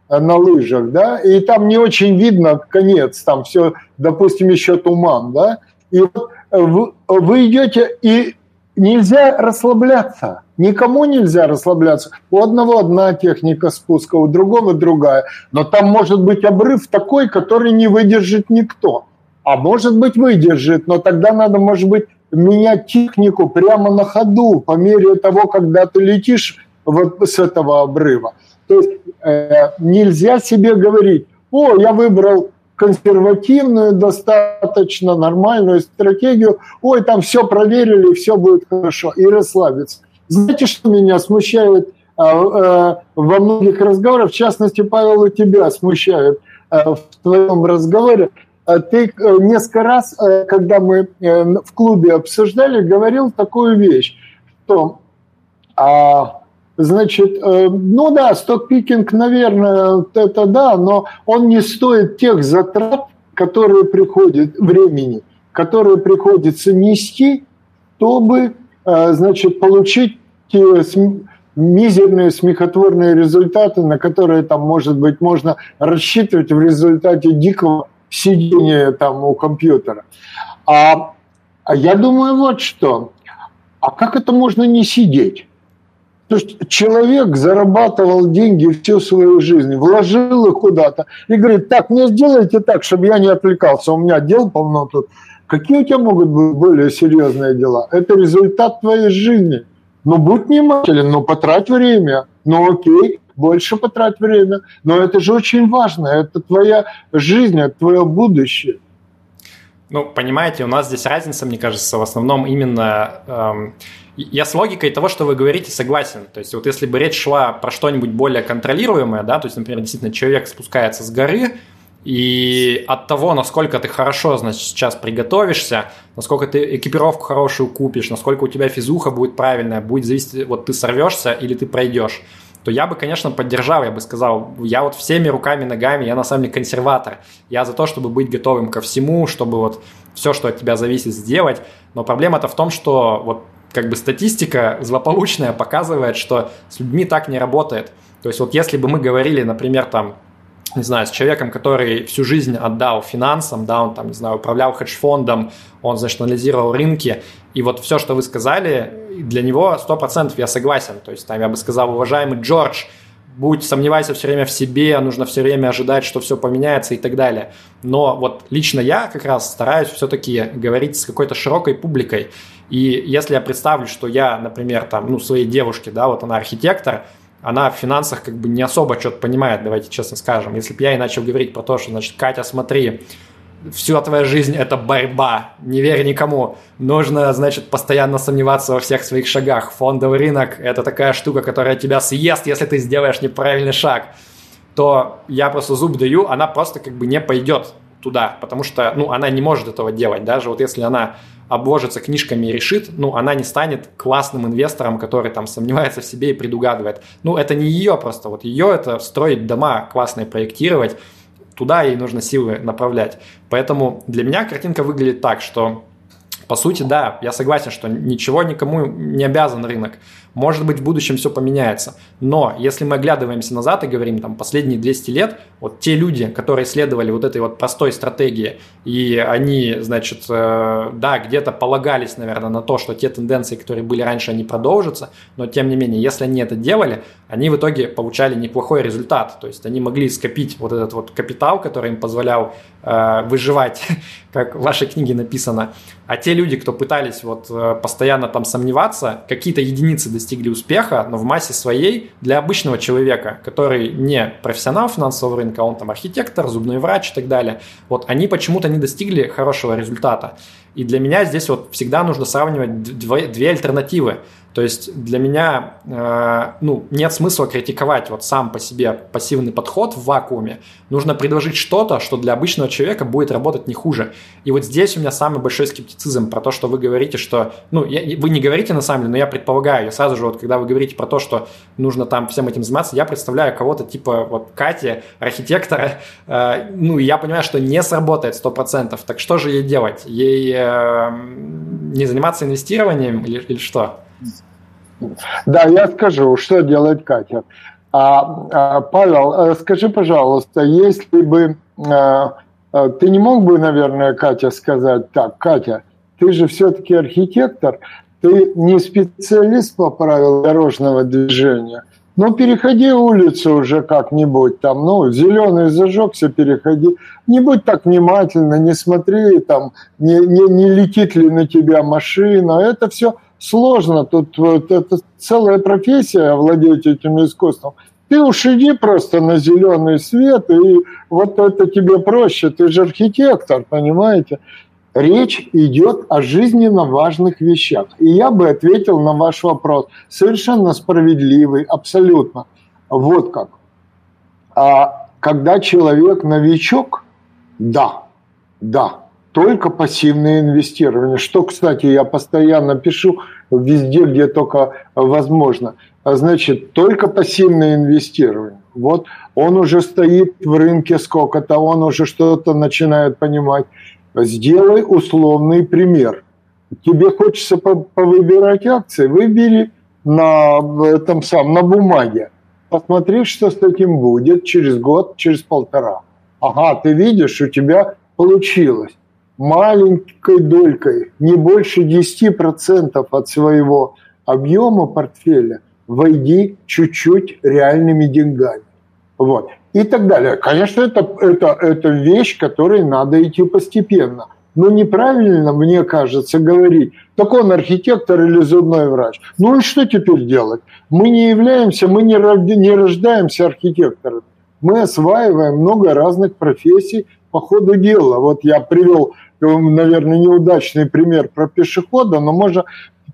на лыжах, да, и там не очень видно конец, там все, допустим, еще туман, да, и вот вы, вы идете, и нельзя расслабляться, никому нельзя расслабляться. У одного одна техника спуска, у другого другая, но там может быть обрыв такой, который не выдержит никто. А может быть выдержит, но тогда надо, может быть, менять технику прямо на ходу, по мере того, когда ты летишь вот с этого обрыва. То есть э, нельзя себе говорить, о, я выбрал консервативную, достаточно нормальную стратегию, ой, там все проверили, все будет хорошо, и расслабиться. Знаете, что меня смущает а, а, во многих разговорах, в частности, Павел, у тебя смущает а, в твоем разговоре, ты несколько раз, когда мы э, в клубе обсуждали, говорил такую вещь, что Значит, э, ну да, стокпикинг, наверное, это да, но он не стоит тех затрат, которые приходят, времени, которые приходится нести, чтобы, э, значит, получить те мизерные смехотворные результаты, на которые там, может быть, можно рассчитывать в результате дикого сидения там у компьютера. А, а я думаю вот что. А как это можно не сидеть? То есть человек зарабатывал деньги всю свою жизнь, вложил их куда-то и говорит, так, мне сделайте так, чтобы я не отвлекался, у меня дел полно тут. Какие у тебя могут быть более серьезные дела? Это результат твоей жизни. Ну, будь внимателен, ну, потрать время. Ну, окей, больше потрать время. Но это же очень важно. Это твоя жизнь, это твое будущее. Ну, понимаете, у нас здесь разница, мне кажется, в основном именно... Эм, я с логикой того, что вы говорите, согласен. То есть вот если бы речь шла про что-нибудь более контролируемое, да, то есть, например, действительно человек спускается с горы, и от того, насколько ты хорошо, значит, сейчас приготовишься, насколько ты экипировку хорошую купишь, насколько у тебя физуха будет правильная, будет зависеть, вот ты сорвешься или ты пройдешь то я бы, конечно, поддержал, я бы сказал, я вот всеми руками, ногами, я на самом деле консерватор. Я за то, чтобы быть готовым ко всему, чтобы вот все, что от тебя зависит, сделать. Но проблема-то в том, что вот как бы статистика злополучная показывает, что с людьми так не работает. То есть вот если бы мы говорили, например, там, не знаю, с человеком, который всю жизнь отдал финансам, да, он там, не знаю, управлял хедж-фондом, он, значит, анализировал рынки, и вот все, что вы сказали, для него 100% я согласен. То есть там я бы сказал, уважаемый Джордж, будь сомневайся все время в себе, нужно все время ожидать, что все поменяется и так далее. Но вот лично я как раз стараюсь все-таки говорить с какой-то широкой публикой. И если я представлю, что я, например, там, ну, своей девушке, да, вот она архитектор, она в финансах как бы не особо что-то понимает, давайте честно скажем. Если бы я и начал говорить про то, что, значит, Катя, смотри, всю твоя жизнь это борьба, не верь никому. Нужно, значит, постоянно сомневаться во всех своих шагах. Фондовый рынок – это такая штука, которая тебя съест, если ты сделаешь неправильный шаг. То я просто зуб даю, она просто как бы не пойдет туда, потому что, ну, она не может этого делать. Даже вот если она обложится книжками и решит, ну, она не станет классным инвестором, который там сомневается в себе и предугадывает. Ну, это не ее просто, вот ее это строить дома классные, проектировать, туда ей нужно силы направлять. Поэтому для меня картинка выглядит так, что по сути, да, я согласен, что ничего никому не обязан рынок. Может быть, в будущем все поменяется. Но если мы оглядываемся назад и говорим, там, последние 200 лет, вот те люди, которые следовали вот этой вот простой стратегии, и они, значит, э, да, где-то полагались, наверное, на то, что те тенденции, которые были раньше, они продолжатся, но тем не менее, если они это делали, они в итоге получали неплохой результат. То есть они могли скопить вот этот вот капитал, который им позволял э, выживать, как в вашей книге написано. А те люди, кто пытались вот э, постоянно там сомневаться, какие-то единицы достигли успеха, но в массе своей для обычного человека, который не профессионал финансового рынка, он там архитектор, зубной врач и так далее, вот они почему-то не достигли хорошего результата. И для меня здесь вот всегда нужно сравнивать две, две альтернативы. То есть для меня э, ну, нет смысла критиковать вот сам по себе пассивный подход в вакууме. Нужно предложить что-то, что для обычного человека будет работать не хуже. И вот здесь у меня самый большой скептицизм про то, что вы говорите, что... Ну, я, вы не говорите на самом деле, но я предполагаю. Я сразу же, вот когда вы говорите про то, что нужно там всем этим заниматься, я представляю кого-то типа вот Кати, архитектора. Э, ну, я понимаю, что не сработает 100%. Так что же ей делать? Ей э, не заниматься инвестированием или, или что? Да, я скажу, что делает Катя. А, а, Павел, э, скажи, пожалуйста, если бы а, ты не мог бы, наверное, Катя, сказать так, Катя, ты же все-таки архитектор, ты не специалист по правилам дорожного движения, ну, переходи улицу уже как-нибудь там, ну, зеленый зажегся, переходи. Не будь так внимательно, не смотри там, не, не, не летит ли на тебя машина. Это все сложно. Тут вот это целая профессия владеть этим искусством. Ты уж иди просто на зеленый свет, и вот это тебе проще. Ты же архитектор, понимаете? Речь идет о жизненно важных вещах. И я бы ответил на ваш вопрос. Совершенно справедливый, абсолютно. Вот как. А когда человек новичок, да, да, только пассивное инвестирование. Что, кстати, я постоянно пишу везде, где только возможно. А значит, только пассивное инвестирование. Вот он уже стоит в рынке сколько-то, он уже что-то начинает понимать. Сделай условный пример. Тебе хочется повыбирать акции, выбери на этом самом, на бумаге. Посмотри, что с этим будет через год, через полтора. Ага, ты видишь, у тебя получилось. Маленькой долькой, не больше 10% от своего объема портфеля, войди чуть-чуть реальными деньгами. Вот и так далее. Конечно, это, это, это вещь, которой надо идти постепенно. Но неправильно, мне кажется, говорить, так он архитектор или зубной врач. Ну и что теперь делать? Мы не являемся, мы не, не рождаемся архитекторами. Мы осваиваем много разных профессий по ходу дела. Вот я привел, наверное, неудачный пример про пешехода, но можно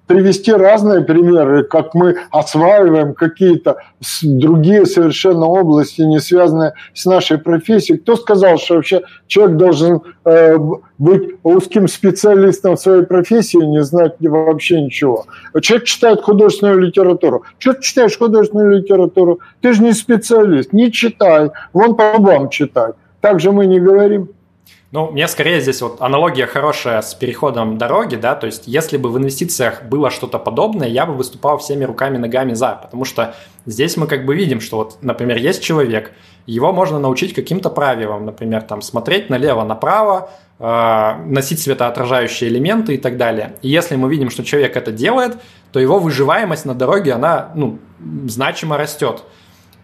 привести разные примеры, как мы осваиваем какие-то другие совершенно области, не связанные с нашей профессией. Кто сказал, что вообще человек должен э, быть узким специалистом в своей профессии не знать вообще ничего? Человек читает художественную литературу. Что ты читаешь художественную литературу? Ты же не специалист, не читай, вон по вам читай. Так же мы не говорим. Ну, мне скорее здесь вот аналогия хорошая с переходом дороги, да, то есть если бы в инвестициях было что-то подобное, я бы выступал всеми руками, ногами за, потому что здесь мы как бы видим, что вот, например, есть человек, его можно научить каким-то правилам, например, там смотреть налево, направо, э, носить светоотражающие элементы и так далее. И если мы видим, что человек это делает, то его выживаемость на дороге, она, ну, значимо растет.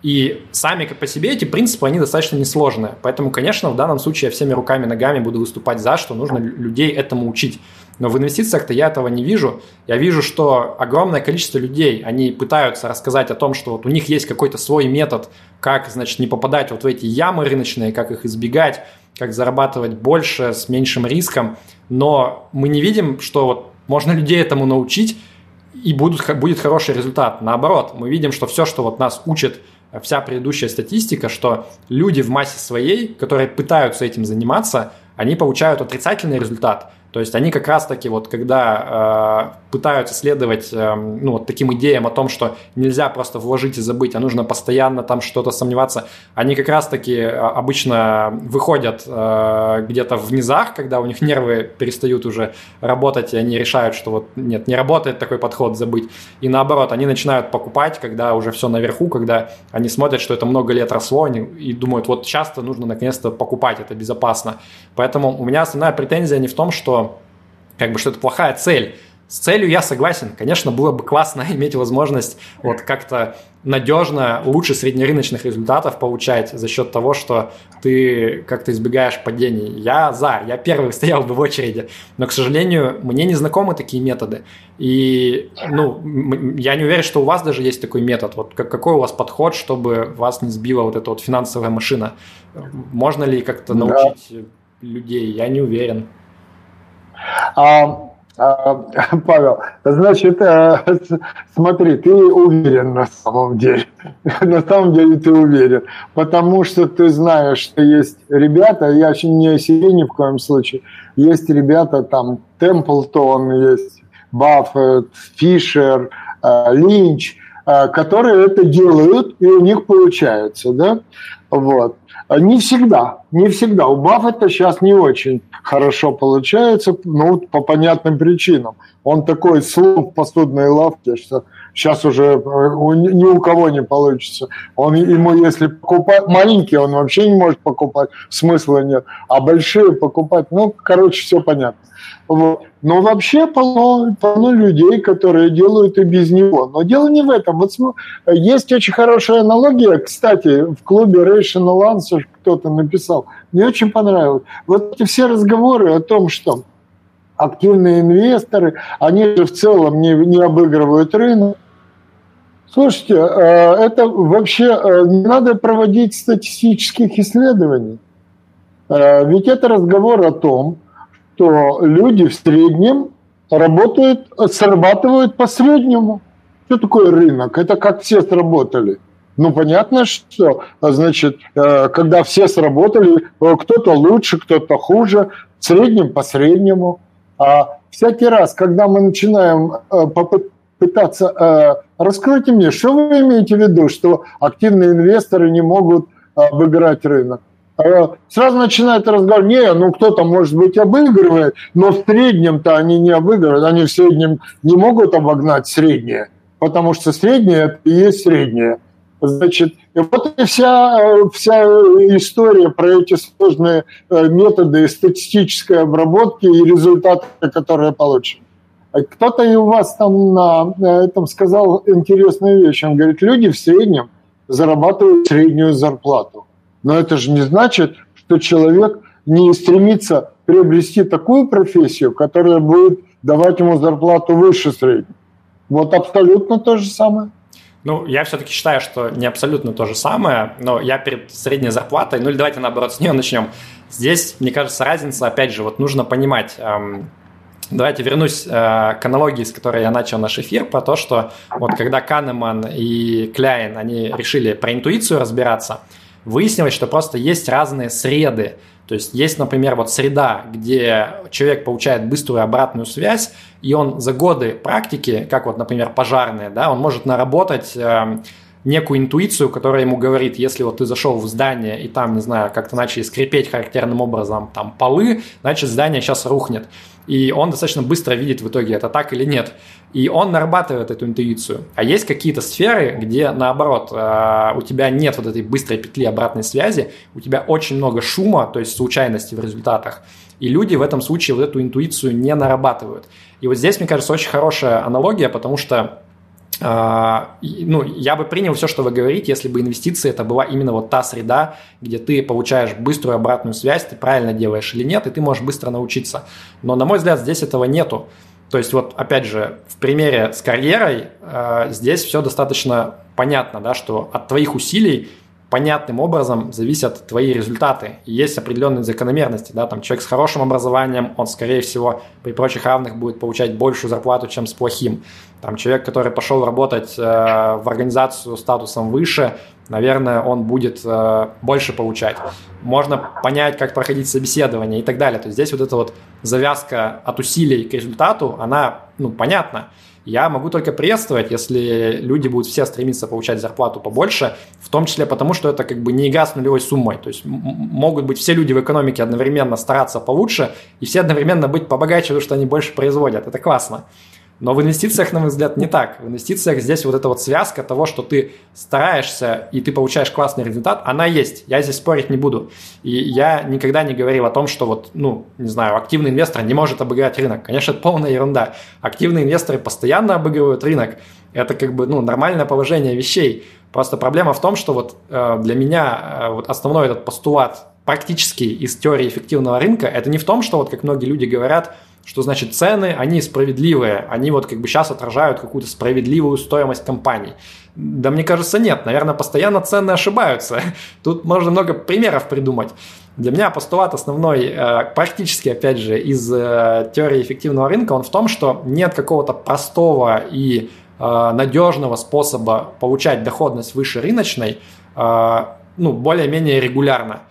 И сами по себе эти принципы, они достаточно несложные. Поэтому, конечно, в данном случае я всеми руками, ногами буду выступать за, что нужно людей этому учить. Но в инвестициях-то я этого не вижу. Я вижу, что огромное количество людей, они пытаются рассказать о том, что вот у них есть какой-то свой метод, как, значит, не попадать вот в эти ямы рыночные, как их избегать, как зарабатывать больше с меньшим риском. Но мы не видим, что вот можно людей этому научить, и будут, будет хороший результат. Наоборот, мы видим, что все, что вот нас учат вся предыдущая статистика, что люди в массе своей, которые пытаются этим заниматься, они получают отрицательный результат. То есть они как раз-таки вот когда э, пытаются следовать э, ну, вот таким идеям о том, что нельзя просто вложить и забыть, а нужно постоянно там что-то сомневаться, они как раз-таки э, обычно выходят э, где-то в низах, когда у них нервы перестают уже работать, и они решают, что вот нет, не работает такой подход забыть. И наоборот, они начинают покупать, когда уже все наверху, когда они смотрят, что это много лет росло, они, и думают, вот часто нужно наконец-то покупать, это безопасно. Поэтому у меня основная претензия не в том, что как бы, что это плохая цель. С целью я согласен. Конечно, было бы классно иметь возможность вот как-то надежно лучше среднерыночных результатов получать за счет того, что ты как-то избегаешь падений. Я за, я первый стоял бы в очереди, но, к сожалению, мне не знакомы такие методы. И, ну, я не уверен, что у вас даже есть такой метод. Вот какой у вас подход, чтобы вас не сбила вот эта вот финансовая машина? Можно ли как-то научить да. людей? Я не уверен. А, а, Павел, значит, э, смотри, ты уверен на самом деле. На самом деле ты уверен. Потому что ты знаешь, что есть ребята, я не о себе ни в коем случае, есть ребята там, Темплтон, есть Баффет, Фишер, Линч, которые это делают, и у них получается, да? Вот. Не всегда, не всегда. У Баффета сейчас не очень хорошо получается, ну, по понятным причинам. Он такой слон в посудной лавке, что Сейчас уже э, ни у кого не получится. Он ему, если покупать маленький, он вообще не может покупать, смысла нет. А большие покупать, ну, короче, все понятно. Вот. Но вообще полно, полно людей, которые делают и без него. Но дело не в этом. Вот есть очень хорошая аналогия. Кстати, в клубе Rational Answer кто-то написал. Мне очень понравилось. Вот эти все разговоры о том, что активные инвесторы, они же в целом не, не обыгрывают рынок. Слушайте, э, это вообще э, не надо проводить статистических исследований. Э, ведь это разговор о том, что люди в среднем работают, срабатывают по среднему. Что такое рынок? Это как все сработали. Ну, понятно, что, значит, когда все сработали, кто-то лучше, кто-то хуже, в среднем по среднему. А всякий раз, когда мы начинаем пытаться... Э, раскройте мне, что вы имеете в виду, что активные инвесторы не могут обыграть рынок? Э, сразу начинает разговор, не, ну кто-то, может быть, обыгрывает, но в среднем-то они не обыгрывают, они в среднем не могут обогнать среднее, потому что среднее – это и есть среднее. Значит, и вот и вся, вся история про эти сложные э, методы статистической обработки и результаты, которые получены. Кто-то и у вас там на этом сказал интересную вещь. Он говорит, люди в среднем зарабатывают среднюю зарплату. Но это же не значит, что человек не стремится приобрести такую профессию, которая будет давать ему зарплату выше средней. Вот абсолютно то же самое. Ну, я все-таки считаю, что не абсолютно то же самое, но я перед средней зарплатой, ну или давайте наоборот с нее начнем. Здесь, мне кажется, разница, опять же, вот нужно понимать, эм, Давайте вернусь э, к аналогии, с которой я начал наш эфир, про то, что вот когда Канеман и Кляйн, они решили про интуицию разбираться, выяснилось, что просто есть разные среды. То есть есть, например, вот среда, где человек получает быструю обратную связь, и он за годы практики, как вот, например, пожарные, да, он может наработать э, некую интуицию, которая ему говорит, если вот ты зашел в здание и там, не знаю, как-то начали скрипеть характерным образом там полы, значит здание сейчас рухнет. И он достаточно быстро видит в итоге, это так или нет. И он нарабатывает эту интуицию. А есть какие-то сферы, где наоборот, э, у тебя нет вот этой быстрой петли обратной связи, у тебя очень много шума, то есть случайности в результатах. И люди в этом случае вот эту интуицию не нарабатывают. И вот здесь, мне кажется, очень хорошая аналогия, потому что ну, я бы принял все, что вы говорите, если бы инвестиции это была именно вот та среда, где ты получаешь быструю обратную связь, ты правильно делаешь или нет, и ты можешь быстро научиться. Но, на мой взгляд, здесь этого нету. То есть вот, опять же, в примере с карьерой э, здесь все достаточно понятно, да, что от твоих усилий понятным образом зависят твои результаты. И есть определенные закономерности. Да? Там человек с хорошим образованием, он, скорее всего, при прочих равных будет получать большую зарплату, чем с плохим. Там человек, который пошел работать э, в организацию статусом выше, наверное, он будет э, больше получать. Можно понять, как проходить собеседование и так далее. То есть здесь вот эта вот завязка от усилий к результату, она, ну, понятна. Я могу только приветствовать, если люди будут все стремиться получать зарплату побольше, в том числе потому, что это как бы не игра с нулевой суммой. То есть могут быть все люди в экономике одновременно стараться получше, и все одновременно быть побогаче, потому что они больше производят. Это классно. Но в инвестициях, на мой взгляд, не так. В инвестициях здесь вот эта вот связка того, что ты стараешься и ты получаешь классный результат, она есть. Я здесь спорить не буду. И я никогда не говорил о том, что вот, ну, не знаю, активный инвестор не может обыграть рынок. Конечно, это полная ерунда. Активные инвесторы постоянно обыгрывают рынок. Это как бы, ну, нормальное положение вещей. Просто проблема в том, что вот э, для меня э, вот основной этот постулат практически из теории эффективного рынка, это не в том, что вот как многие люди говорят, что значит цены, они справедливые, они вот как бы сейчас отражают какую-то справедливую стоимость компаний. Да мне кажется, нет. Наверное, постоянно цены ошибаются. Тут можно много примеров придумать. Для меня постулат основной, э, практически, опять же, из э, теории эффективного рынка, он в том, что нет какого-то простого и э, надежного способа получать доходность выше рыночной, ну, более-менее регулярно.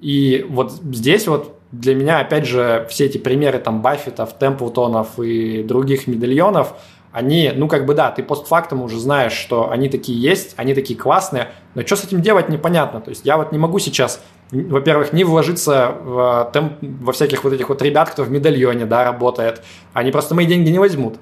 И вот здесь вот для меня, опять же, все эти примеры там Баффетов, Темплтонов и других медальонов, они, ну как бы да, ты постфактум уже знаешь, что они такие есть, они такие классные, но что с этим делать непонятно. То есть я вот не могу сейчас, во-первых, не вложиться в, темп, во всяких вот этих вот ребят, кто в медальоне, да, работает. Они просто мои деньги не возьмут.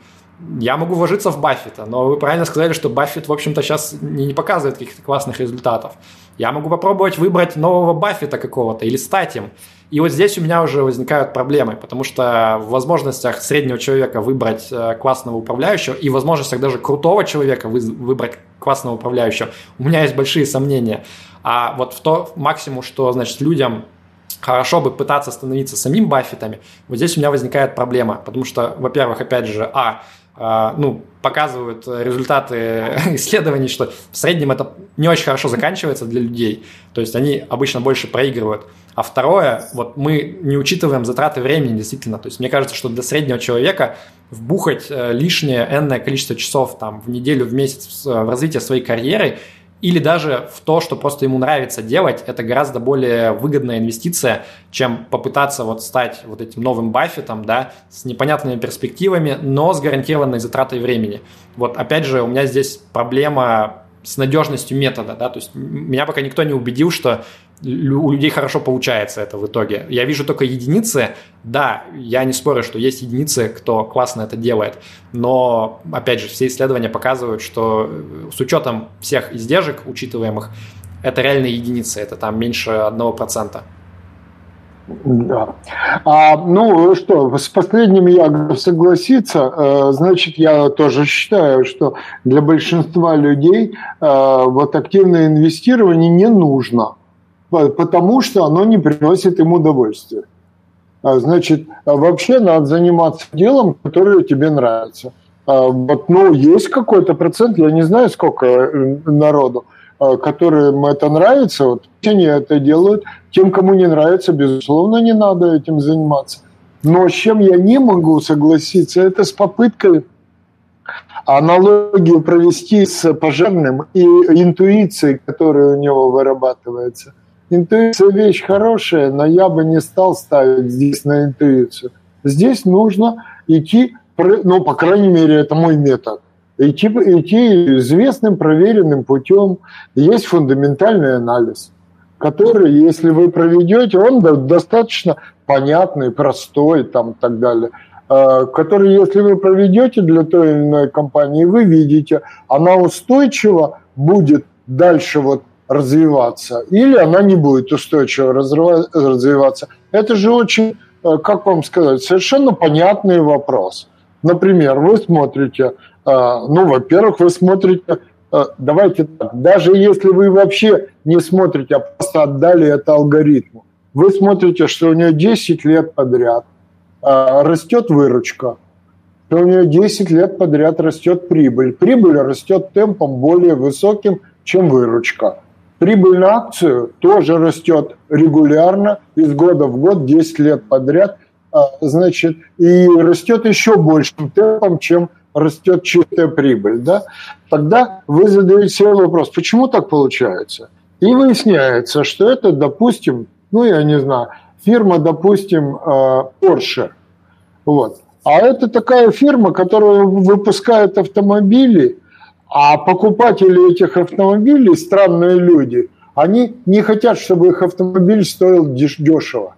я могу вложиться в Баффета, но вы правильно сказали, что Баффет, в общем-то, сейчас не, не показывает каких-то классных результатов. Я могу попробовать выбрать нового Баффета какого-то или стать им. И вот здесь у меня уже возникают проблемы, потому что в возможностях среднего человека выбрать э, классного управляющего и в возможностях даже крутого человека выбрать классного управляющего, у меня есть большие сомнения. А вот в то максимум, что, значит, людям хорошо бы пытаться становиться самим Баффетами, вот здесь у меня возникает проблема, потому что, во-первых, опять же, а, а ну, показывают результаты исследований, что в среднем это не очень хорошо заканчивается для людей, то есть они обычно больше проигрывают. А второе, вот мы не учитываем затраты времени действительно. То есть мне кажется, что для среднего человека вбухать э, лишнее энное количество часов там, в неделю, в месяц в развитие своей карьеры или даже в то, что просто ему нравится делать, это гораздо более выгодная инвестиция, чем попытаться вот стать вот этим новым Баффетом, да, с непонятными перспективами, но с гарантированной затратой времени. Вот опять же, у меня здесь проблема с надежностью метода, да, то есть меня пока никто не убедил, что у людей хорошо получается это в итоге. Я вижу только единицы, да, я не спорю, что есть единицы, кто классно это делает, но, опять же, все исследования показывают, что э, с учетом всех издержек, учитываемых, это реальные единицы, это там меньше 1%. Да. А, ну что, с последним я согласиться. Э, значит, я тоже считаю, что для большинства людей э, вот активное инвестирование не нужно, потому что оно не приносит им удовольствия. А, значит, вообще надо заниматься делом, которое тебе нравится. А, вот, ну, есть какой-то процент, я не знаю, сколько э, народу, которым это нравится, вот они это делают. Тем, кому не нравится, безусловно, не надо этим заниматься. Но с чем я не могу согласиться, это с попыткой аналогию провести с пожарным и интуицией, которая у него вырабатывается. Интуиция вещь хорошая, но я бы не стал ставить здесь на интуицию. Здесь нужно идти, ну, по крайней мере, это мой метод идти, идти известным, проверенным путем. Есть фундаментальный анализ, который, если вы проведете, он достаточно понятный, простой там, и так далее, а, который, если вы проведете для той или иной компании, вы видите, она устойчиво будет дальше вот развиваться, или она не будет устойчиво развиваться. Это же очень, э, как вам сказать, совершенно понятный вопрос. Например, вы смотрите а, ну, во-первых, вы смотрите, а, давайте так, даже если вы вообще не смотрите, а просто отдали это алгоритму, вы смотрите, что у нее 10 лет подряд растет выручка, что у нее 10 лет подряд растет прибыль. Прибыль растет темпом более высоким, чем выручка. Прибыль на акцию тоже растет регулярно, из года в год, 10 лет подряд, значит, и растет еще большим темпом, чем растет чистая прибыль, да, тогда вы задаете себе вопрос, почему так получается? И выясняется, что это, допустим, ну, я не знаю, фирма, допустим, э, Porsche. Вот. А это такая фирма, которая выпускает автомобили, а покупатели этих автомобилей, странные люди, они не хотят, чтобы их автомобиль стоил дешево.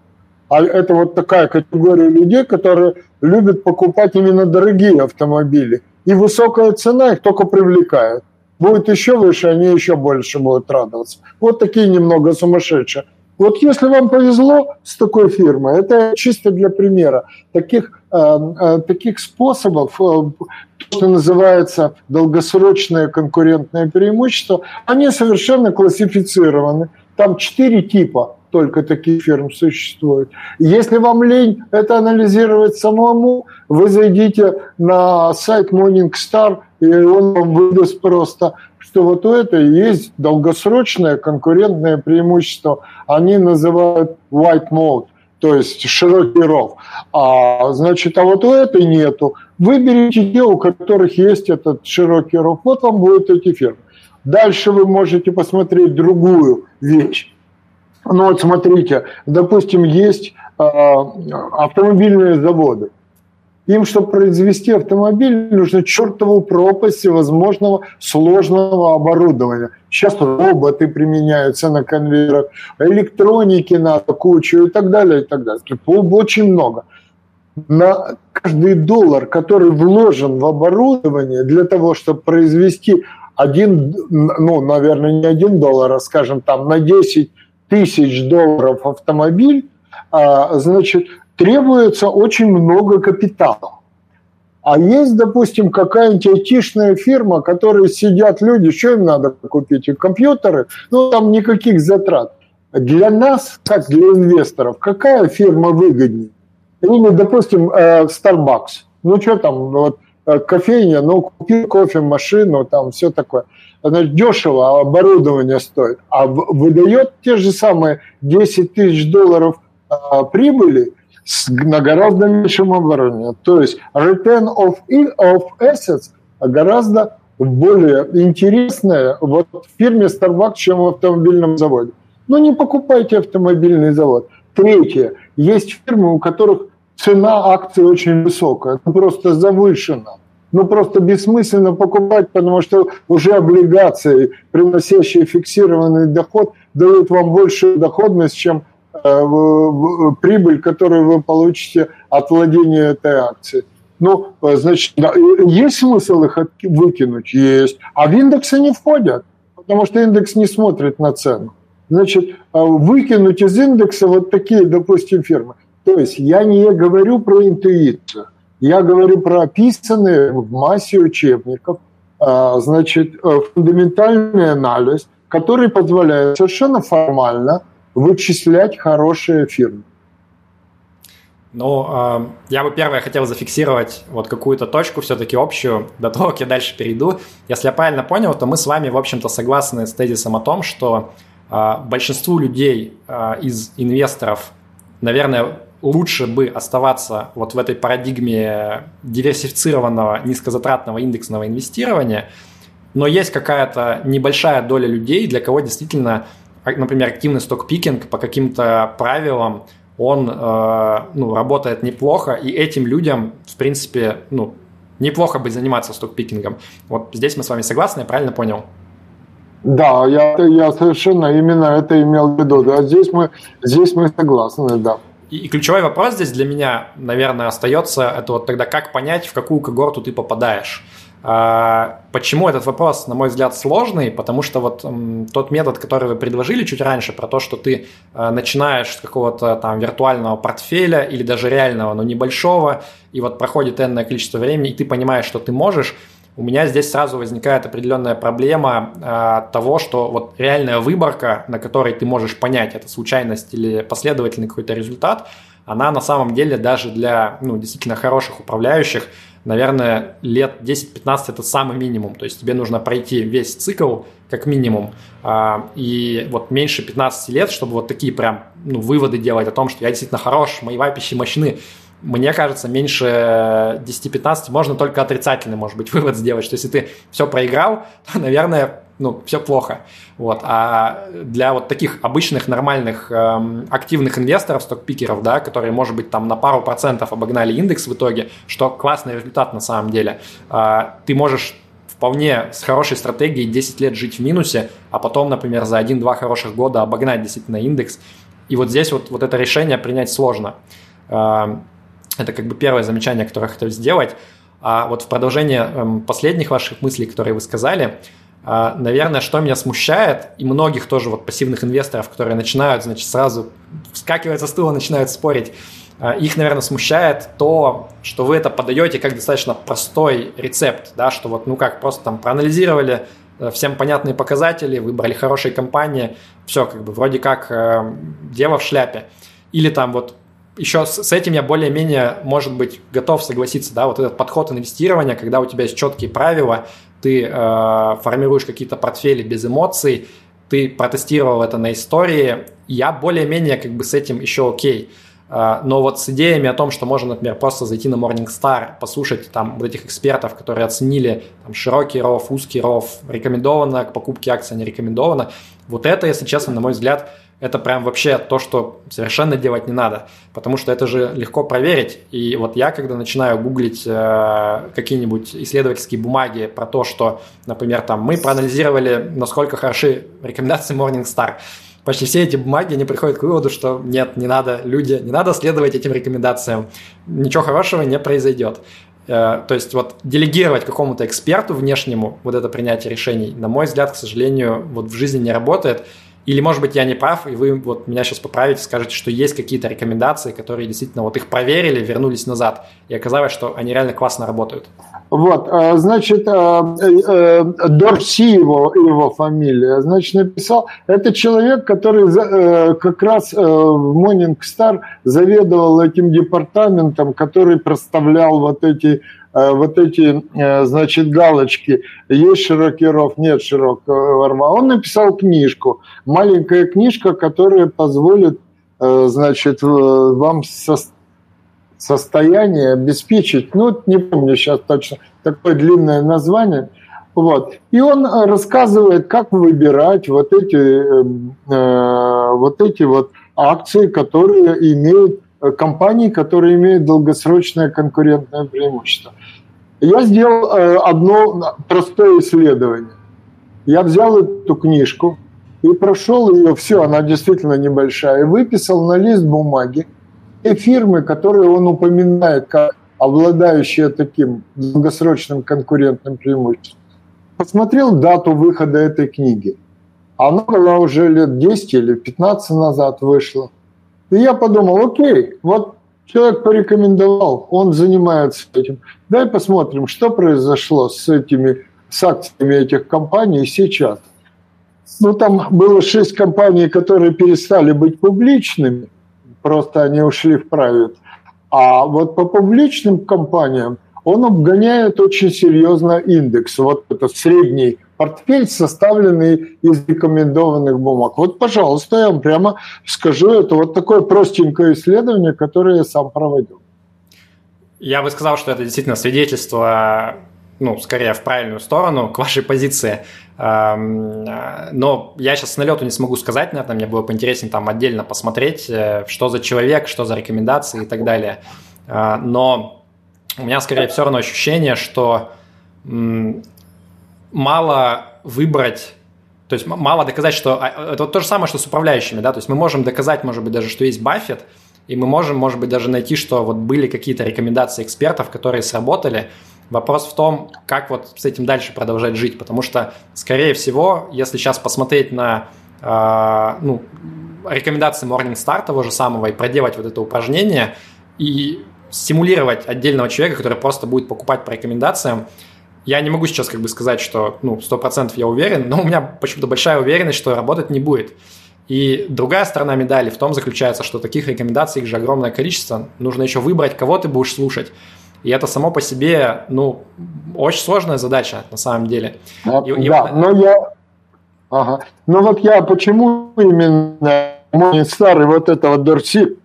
А это вот такая категория людей, которые любят покупать именно дорогие автомобили. И высокая цена их только привлекает. Будет еще выше, они еще больше будут радоваться. Вот такие немного сумасшедшие. Вот если вам повезло с такой фирмой, это чисто для примера, таких, э, э, таких способов, э, что называется долгосрочное конкурентное преимущество, они совершенно классифицированы. Там четыре типа только таких фирм существует. Если вам лень это анализировать самому, вы зайдите на сайт Morningstar, и он вам выдаст просто, что вот у этой есть долгосрочное конкурентное преимущество. Они называют white mode, то есть широкий ров. А, значит, а вот у этой нету. Выберите те, у которых есть этот широкий ров. Вот вам будут эти фирмы. Дальше вы можете посмотреть другую вещь. Ну вот смотрите, допустим, есть э, автомобильные заводы. Им, чтобы произвести автомобиль, нужно чертову пропасть всевозможного сложного оборудования. Сейчас роботы применяются на конвейерах, электроники надо кучу и так далее, и так далее. Очень много. на каждый доллар, который вложен в оборудование для того, чтобы произвести один, ну, наверное, не один доллар, а, скажем, там на 10 тысяч долларов автомобиль, а, значит, требуется очень много капитала. А есть, допустим, какая-нибудь айтишная фирма, которые сидят люди, что им надо купить? Компьютеры, ну там никаких затрат. Для нас, как для инвесторов, какая фирма выгоднее? Или, допустим, э, Starbucks. Ну что там, вот э, кофейня, ну купил кофе, машину, там все такое. Значит, дешево оборудование стоит, а выдает те же самые 10 тысяч долларов а, прибыли – на гораздо меньшем обороне. То есть return of, of assets гораздо более интересная вот в фирме Starbucks, чем в автомобильном заводе. Но не покупайте автомобильный завод. Третье. Есть фирмы, у которых цена акций очень высокая, просто завышена. Ну, просто бессмысленно покупать, потому что уже облигации, приносящие фиксированный доход, дают вам большую доходность, чем прибыль, которую вы получите от владения этой акцией. Ну, э, значит, есть смысл их выкинуть? Есть. А в индексы не входят, потому что индекс не смотрит на цену. Значит, э, выкинуть из индекса вот такие, допустим, фирмы. То есть я не говорю про интуицию, я говорю про описанные в массе учебников, значит, фундаментальный анализ, который позволяет совершенно формально – вычислять хорошие фирмы? Ну, э, я бы первое хотел зафиксировать вот какую-то точку все-таки общую, до того, как я дальше перейду. Если я правильно понял, то мы с вами, в общем-то, согласны с тезисом о том, что э, большинству людей э, из инвесторов, наверное, лучше бы оставаться вот в этой парадигме диверсифицированного низкозатратного индексного инвестирования, но есть какая-то небольшая доля людей, для кого действительно например, активный сток-пикинг по каким-то правилам, он э, ну, работает неплохо, и этим людям, в принципе, ну, неплохо бы заниматься сток-пикингом. Вот здесь мы с вами согласны, я правильно понял? Да, я, я совершенно именно это имел в виду. Да, здесь мы, здесь мы согласны, да. И, и ключевой вопрос здесь для меня, наверное, остается, это вот тогда как понять, в какую когорту ты попадаешь. А, почему этот вопрос, на мой взгляд, сложный? Потому что вот тот метод, который вы предложили чуть раньше, про то, что ты а, начинаешь с какого-то там виртуального портфеля или даже реального, но небольшого, и вот проходит энное количество времени, и ты понимаешь, что ты можешь, у меня здесь сразу возникает определенная проблема э, того, что вот реальная выборка, на которой ты можешь понять, это случайность или последовательный какой-то результат, она на самом деле даже для ну, действительно хороших управляющих наверное, лет 10-15 это самый минимум. То есть тебе нужно пройти весь цикл как минимум. А, и вот меньше 15 лет, чтобы вот такие прям ну, выводы делать о том, что я действительно хорош, мои вапищи мощны. Мне кажется, меньше 10-15 можно только отрицательный, может быть, вывод сделать, что если ты все проиграл, то, наверное, ну, все плохо. Вот. А для вот таких обычных, нормальных, эм, активных инвесторов, стокпикеров, да, которые, может быть, там на пару процентов обогнали индекс в итоге, что классный результат на самом деле, э, ты можешь вполне с хорошей стратегией 10 лет жить в минусе, а потом, например, за 1-2 хороших года обогнать действительно индекс. И вот здесь вот, вот это решение принять сложно. Э, это как бы первое замечание, которое я хотел сделать. А вот в продолжение э, последних ваших мыслей, которые вы сказали, а, наверное, что меня смущает, и многих тоже вот пассивных инвесторов, которые начинают, значит, сразу вскакивать со стула, начинают спорить, а, их, наверное, смущает то, что вы это подаете как достаточно простой рецепт, да, что вот, ну как, просто там проанализировали э, всем понятные показатели, выбрали хорошие компании, все, как бы, вроде как э, дело в шляпе. Или там вот еще с, с этим я более-менее, может быть, готов согласиться, да, вот этот подход инвестирования, когда у тебя есть четкие правила, ты э, формируешь какие-то портфели без эмоций, ты протестировал это на истории, я более-менее как бы с этим еще окей. Э, но вот с идеями о том, что можно, например, просто зайти на Morningstar, послушать там вот этих экспертов, которые оценили там, широкий ров, узкий ров, рекомендовано к покупке акций, не рекомендовано, вот это, если честно, на мой взгляд, это прям вообще то, что совершенно делать не надо, потому что это же легко проверить. И вот я, когда начинаю гуглить э, какие-нибудь исследовательские бумаги про то, что, например, там мы проанализировали, насколько хороши рекомендации Morningstar, почти все эти бумаги, они приходят к выводу, что нет, не надо, люди, не надо следовать этим рекомендациям, ничего хорошего не произойдет. Э, то есть вот делегировать какому-то эксперту внешнему вот это принятие решений, на мой взгляд, к сожалению, вот в жизни не работает. Или, может быть, я не прав, и вы вот меня сейчас поправите, скажете, что есть какие-то рекомендации, которые действительно вот их проверили, вернулись назад, и оказалось, что они реально классно работают. Вот, а, значит, а, э, Дорси его, его фамилия, значит, написал, это человек, который э, как раз э, в Morning Star заведовал этим департаментом, который проставлял вот эти вот эти, значит, галочки, есть широкий ров, нет широкого рва. Он написал книжку, маленькая книжка, которая позволит, значит, вам составить состояние обеспечить, ну, не помню сейчас точно, такое длинное название, вот. И он рассказывает, как выбирать вот эти, э, вот эти вот акции, которые имеют, э, компании, которые имеют долгосрочное конкурентное преимущество. Я сделал э, одно простое исследование. Я взял эту книжку и прошел ее, все, она действительно небольшая, и выписал на лист бумаги те фирмы, которые он упоминает как обладающие таким долгосрочным конкурентным преимуществом. Посмотрел дату выхода этой книги. Она была уже лет 10 или 15 назад вышла. И я подумал, окей, вот человек порекомендовал, он занимается этим. Дай посмотрим, что произошло с этими с акциями этих компаний сейчас. Ну, там было шесть компаний, которые перестали быть публичными, просто они ушли в правит. А вот по публичным компаниям он обгоняет очень серьезно индекс. Вот этот средний портфель, составленный из рекомендованных бумаг. Вот, пожалуйста, я вам прямо скажу, это вот такое простенькое исследование, которое я сам проводил. Я бы сказал, что это действительно свидетельство ну, скорее в правильную сторону, к вашей позиции. Но я сейчас с налету не смогу сказать, наверное, мне было бы интереснее там отдельно посмотреть, э, что за человек, что за рекомендации и так далее. А, но у меня скорее все равно ощущение, что мало выбрать то есть мало доказать, что... А, это то же самое, что с управляющими, да, то есть мы можем доказать, может быть, даже, что есть Баффет, и мы можем, может быть, даже найти, что вот были какие-то рекомендации экспертов, которые сработали, Вопрос в том, как вот с этим дальше продолжать жить, потому что, скорее всего, если сейчас посмотреть на э, ну, рекомендации Morningstar того же самого и проделать вот это упражнение и стимулировать отдельного человека, который просто будет покупать по рекомендациям, я не могу сейчас как бы сказать, что ну, 100% я уверен, но у меня почему-то большая уверенность, что работать не будет. И другая сторона медали в том заключается, что таких рекомендаций их же огромное количество. Нужно еще выбрать, кого ты будешь слушать. И это само по себе, ну, очень сложная задача на самом деле. Да, и, да и... но я... Ага. Но вот я почему именно мой старый вот этого Дорси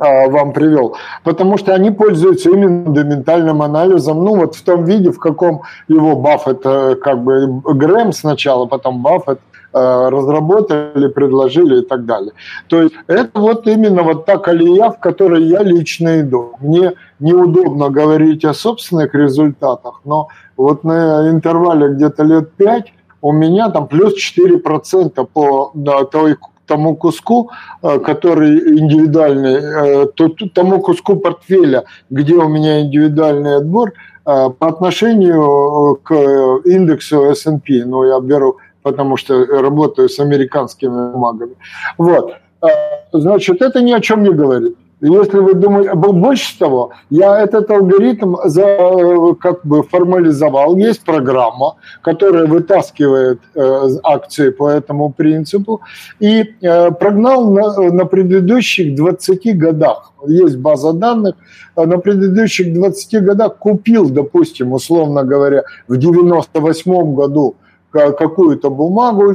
вам привел, потому что они пользуются именно фундаментальным анализом, ну вот в том виде, в каком его Баффет, э, как бы Грэм сначала, потом Баффет Э, разработали, предложили и так далее. То есть это вот именно вот та колея, в которой я лично иду. Мне неудобно говорить о собственных результатах, но вот на интервале где-то лет 5 у меня там плюс 4% по да, той, тому куску, э, который индивидуальный, э, тому куску портфеля, где у меня индивидуальный отбор, по отношению к индексу S&P, ну, я беру потому что работаю с американскими бумагами. Вот. Значит, это ни о чем не говорит. Если вы думаете, больше того, я этот алгоритм за, как бы формализовал. Есть программа, которая вытаскивает э, акции по этому принципу и э, прогнал на, на предыдущих 20 годах. Есть база данных, а на предыдущих 20 годах купил, допустим, условно говоря, в 98 году какую-то бумагу,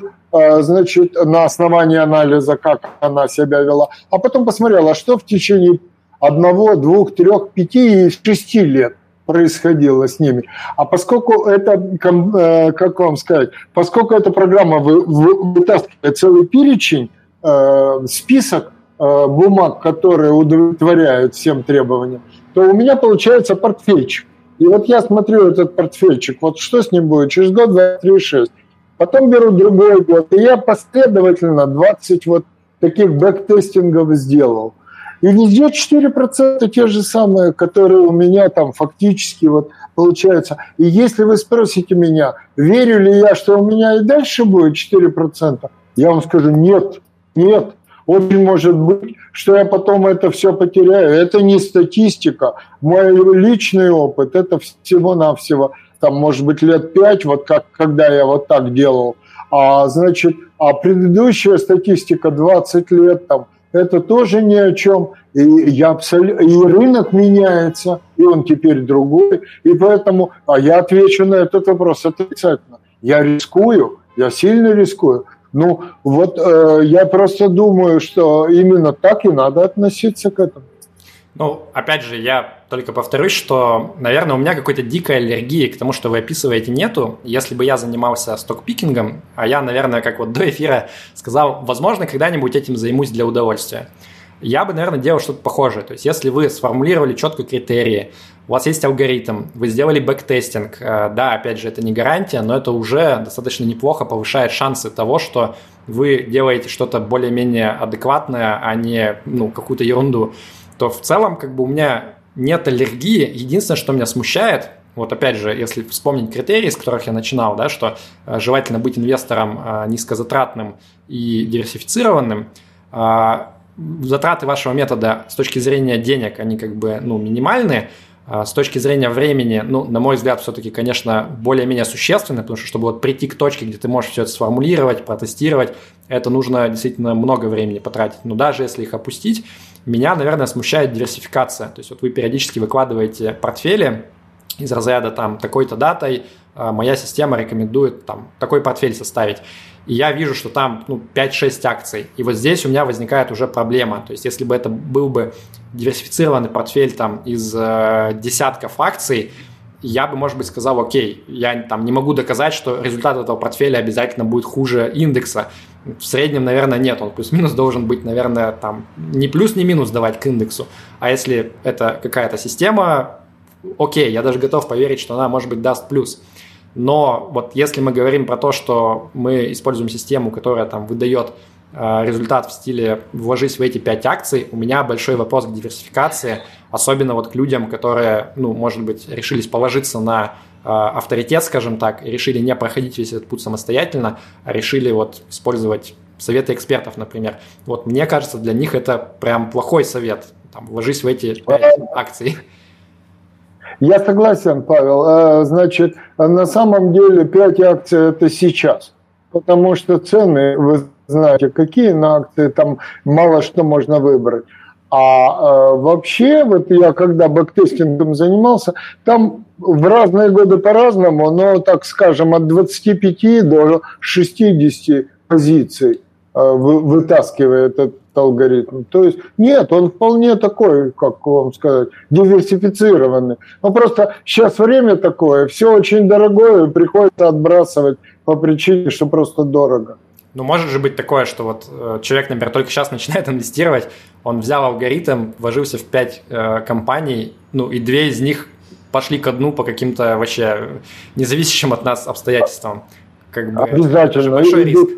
значит, на основании анализа, как она себя вела, а потом посмотрела, что в течение одного, двух, трех, пяти и шести лет происходило с ними. А поскольку это, э, как вам сказать, поскольку эта программа вытаскивает целый перечень, э, список э, бумаг, которые удовлетворяют всем требованиям, то у меня получается портфельчик. И вот я смотрю этот портфельчик, вот что с ним будет через год, два, три, шесть. Потом беру другой год, и я последовательно 20 вот таких бэктестингов сделал. И везде 4% те же самые, которые у меня там фактически вот получается. И если вы спросите меня, верю ли я, что у меня и дальше будет 4%, я вам скажу, нет, нет. Очень может быть, что я потом это все потеряю. Это не статистика. Мой личный опыт, это всего-навсего, там, может быть, лет пять, вот как, когда я вот так делал. А, значит, а предыдущая статистика 20 лет, там, это тоже ни о чем. И, я абсолютно, и рынок меняется, и он теперь другой. И поэтому а я отвечу на этот вопрос отрицательно. Я рискую, я сильно рискую. Ну, вот э, я просто думаю, что именно так и надо относиться к этому. Ну, опять же, я только повторюсь, что, наверное, у меня какой-то дикой аллергии к тому, что вы описываете, нету. Если бы я занимался stock picking ом, а я, наверное, как вот до эфира сказал, возможно, когда-нибудь этим займусь для удовольствия я бы, наверное, делал что-то похожее. То есть, если вы сформулировали четко критерии, у вас есть алгоритм, вы сделали backtesting, э, да, опять же, это не гарантия, но это уже достаточно неплохо повышает шансы того, что вы делаете что-то более-менее адекватное, а не ну, какую-то ерунду, то в целом как бы у меня нет аллергии. Единственное, что меня смущает, вот опять же, если вспомнить критерии, с которых я начинал, да, что э, желательно быть инвестором э, низкозатратным и диверсифицированным, затраты вашего метода с точки зрения денег, они как бы ну, минимальные, с точки зрения времени, ну, на мой взгляд, все-таки, конечно, более-менее существенно, потому что, чтобы вот прийти к точке, где ты можешь все это сформулировать, протестировать, это нужно действительно много времени потратить. Но даже если их опустить, меня, наверное, смущает диверсификация. То есть вот вы периодически выкладываете портфели из разряда там такой-то датой, а моя система рекомендует там такой портфель составить и я вижу, что там ну, 5-6 акций. И вот здесь у меня возникает уже проблема. То есть если бы это был бы диверсифицированный портфель там, из э, десятков акций, я бы, может быть, сказал, окей, я там не могу доказать, что результат этого портфеля обязательно будет хуже индекса. В среднем, наверное, нет. Он плюс-минус должен быть, наверное, там не плюс, не минус давать к индексу. А если это какая-то система, окей, я даже готов поверить, что она, может быть, даст плюс. Но вот если мы говорим про то, что мы используем систему, которая там выдает результат в стиле «вложись в эти пять акций», у меня большой вопрос к диверсификации, особенно вот к людям, которые, ну, может быть, решились положиться на э, авторитет, скажем так, и решили не проходить весь этот путь самостоятельно, а решили вот использовать советы экспертов, например. Вот мне кажется, для них это прям плохой совет. Там, вложись в эти пять акций. Я согласен, Павел. Э, значит, на самом деле 5 акций это сейчас. Потому что цены, знаете, какие на акции, там мало что можно выбрать. А э, вообще, вот я когда бэктестингом занимался, там в разные годы по-разному, но, так скажем, от 25 до 60 позиций э, вытаскивает этот алгоритм. То есть нет, он вполне такой, как вам сказать, диверсифицированный. Но просто сейчас время такое, все очень дорогое, приходится отбрасывать по причине, что просто дорого. Ну, может же быть такое, что вот э, человек, например, только сейчас начинает инвестировать, он взял алгоритм, вложился в пять э, компаний, ну, и две из них пошли ко дну по каким-то вообще независящим от нас обстоятельствам. Как бы, Обязательно. большой риск.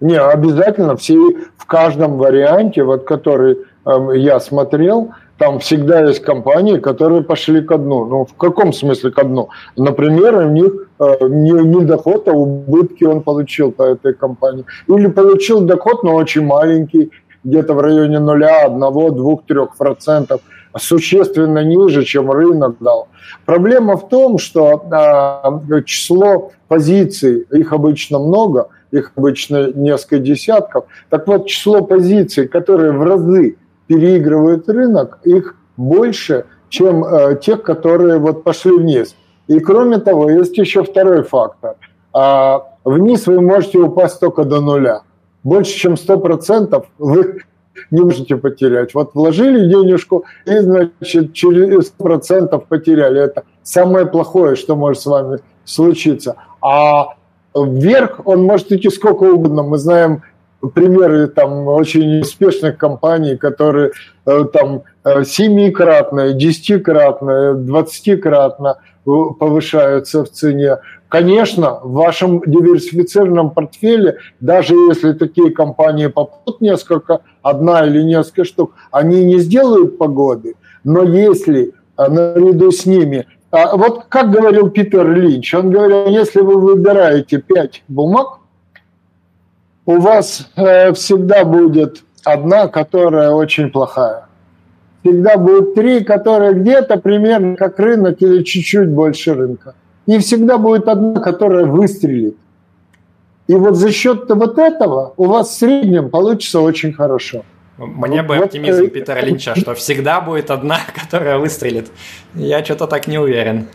Не, обязательно все в каждом варианте, вот который э, я смотрел, там всегда есть компании, которые пошли ко дну. Ну, в каком смысле ко дну? Например, у них э, не, не доход, а убытки он получил по этой компании. Или получил доход, но очень маленький, где-то в районе нуля, одного, двух, трех процентов, существенно ниже, чем рынок дал. Проблема в том, что э, число позиций, их обычно много – их обычно несколько десятков. Так вот, число позиций, которые в разы переигрывают рынок, их больше, чем э, тех, которые вот пошли вниз. И кроме того, есть еще второй фактор. А, вниз вы можете упасть только до нуля. Больше, чем 100% вы не можете потерять. Вот вложили денежку и, значит, через 100% потеряли. Это самое плохое, что может с вами случиться. А вверх он может идти сколько угодно. Мы знаем примеры там очень успешных компаний, которые э, там э, семикратно, десятикратно, двадцатикратно повышаются в цене. Конечно, в вашем диверсифицированном портфеле, даже если такие компании попадут несколько, одна или несколько штук, они не сделают погоды, но если наряду с ними а, вот как говорил Питер Линч, он говорил, если вы выбираете пять бумаг, у вас э, всегда будет одна, которая очень плохая. Всегда будет три, которые где-то примерно как рынок или чуть-чуть больше рынка. И всегда будет одна, которая выстрелит. И вот за счет вот этого у вас в среднем получится очень хорошо. Мне бы оптимизм Питера Линча, что всегда будет одна, которая выстрелит. Я что-то так не уверен.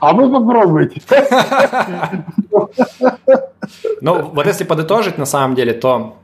А вы попробуйте. Ну, вот если подытожить на самом деле, то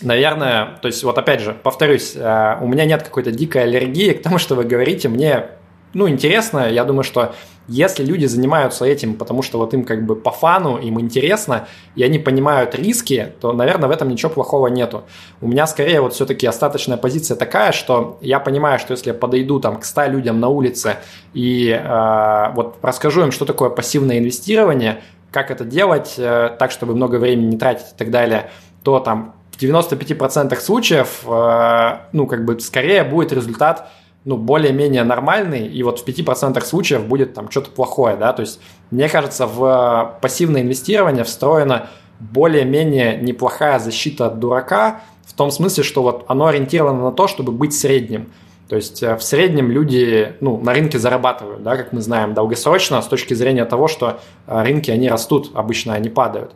наверное, то есть вот опять же, повторюсь, э, у меня нет какой-то дикой аллергии к тому, что вы говорите. Мне ну, интересно. Я думаю, что если люди занимаются этим, потому что вот им как бы по фану, им интересно, и они понимают риски, то, наверное, в этом ничего плохого нету. У меня скорее вот все-таки остаточная позиция такая, что я понимаю, что если я подойду там к 100 людям на улице и э, вот расскажу им, что такое пассивное инвестирование, как это делать э, так, чтобы много времени не тратить и так далее, то там в 95% случаев, э, ну, как бы скорее будет результат ну, более-менее нормальный, и вот в 5% случаев будет там что-то плохое, да, то есть мне кажется, в пассивное инвестирование встроена более-менее неплохая защита от дурака, в том смысле, что вот оно ориентировано на то, чтобы быть средним. То есть э, в среднем люди ну, на рынке зарабатывают, да, как мы знаем, долгосрочно с точки зрения того, что э, рынки, они растут, обычно они падают.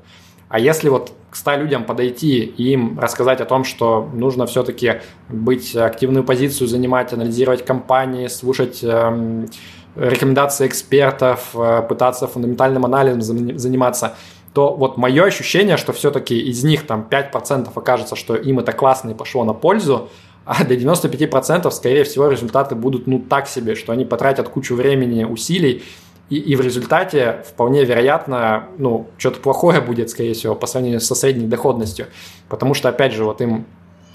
А если вот к 100 людям подойти и им рассказать о том, что нужно все-таки быть активную позицию занимать, анализировать компании, слушать э, рекомендации экспертов, э, пытаться фундаментальным анализом заниматься, то вот мое ощущение, что все-таки из них там 5% окажется, что им это классно и пошло на пользу, а для 95% скорее всего результаты будут ну так себе, что они потратят кучу времени, усилий, и, и в результате вполне вероятно, ну, что-то плохое будет, скорее всего, по сравнению со средней доходностью. Потому что, опять же, вот им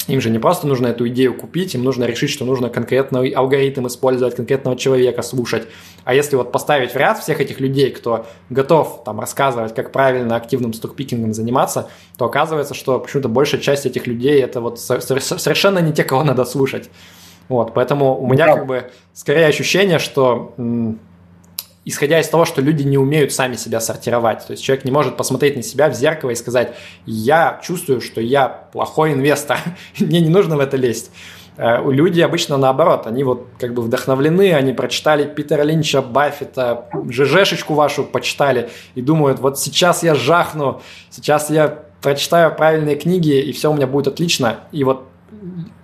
им же не просто нужно эту идею купить, им нужно решить, что нужно конкретный алгоритм использовать, конкретного человека слушать. А если вот поставить в ряд всех этих людей, кто готов там рассказывать, как правильно активным стокпикингом заниматься, то оказывается, что почему-то большая часть этих людей это вот совершенно не те, кого надо слушать. Вот, поэтому у меня да. как бы скорее ощущение, что исходя из того, что люди не умеют сами себя сортировать. То есть человек не может посмотреть на себя в зеркало и сказать, я чувствую, что я плохой инвестор, мне не нужно в это лезть. Э, люди обычно наоборот, они вот как бы вдохновлены, они прочитали Питера Линча, Баффета, ЖЖшечку вашу почитали и думают, вот сейчас я жахну, сейчас я прочитаю правильные книги, и все у меня будет отлично. И вот,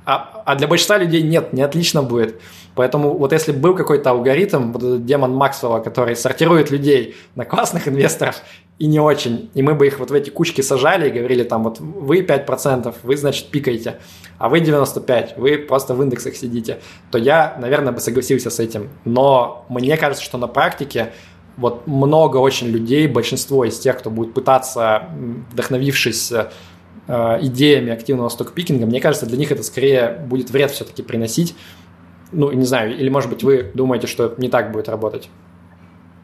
а, а для большинства людей нет, не отлично будет. Поэтому вот если был какой-то алгоритм, вот этот демон Максвелла, который сортирует людей на классных инвесторов и не очень, и мы бы их вот в эти кучки сажали и говорили там вот вы 5%, вы, значит, пикаете, а вы 95%, вы просто в индексах сидите, то я, наверное, бы согласился с этим. Но мне кажется, что на практике вот много очень людей, большинство из тех, кто будет пытаться, вдохновившись э, идеями активного стокпикинга, мне кажется, для них это скорее будет вред все-таки приносить, ну, не знаю, или, может быть, вы думаете, что не так будет работать?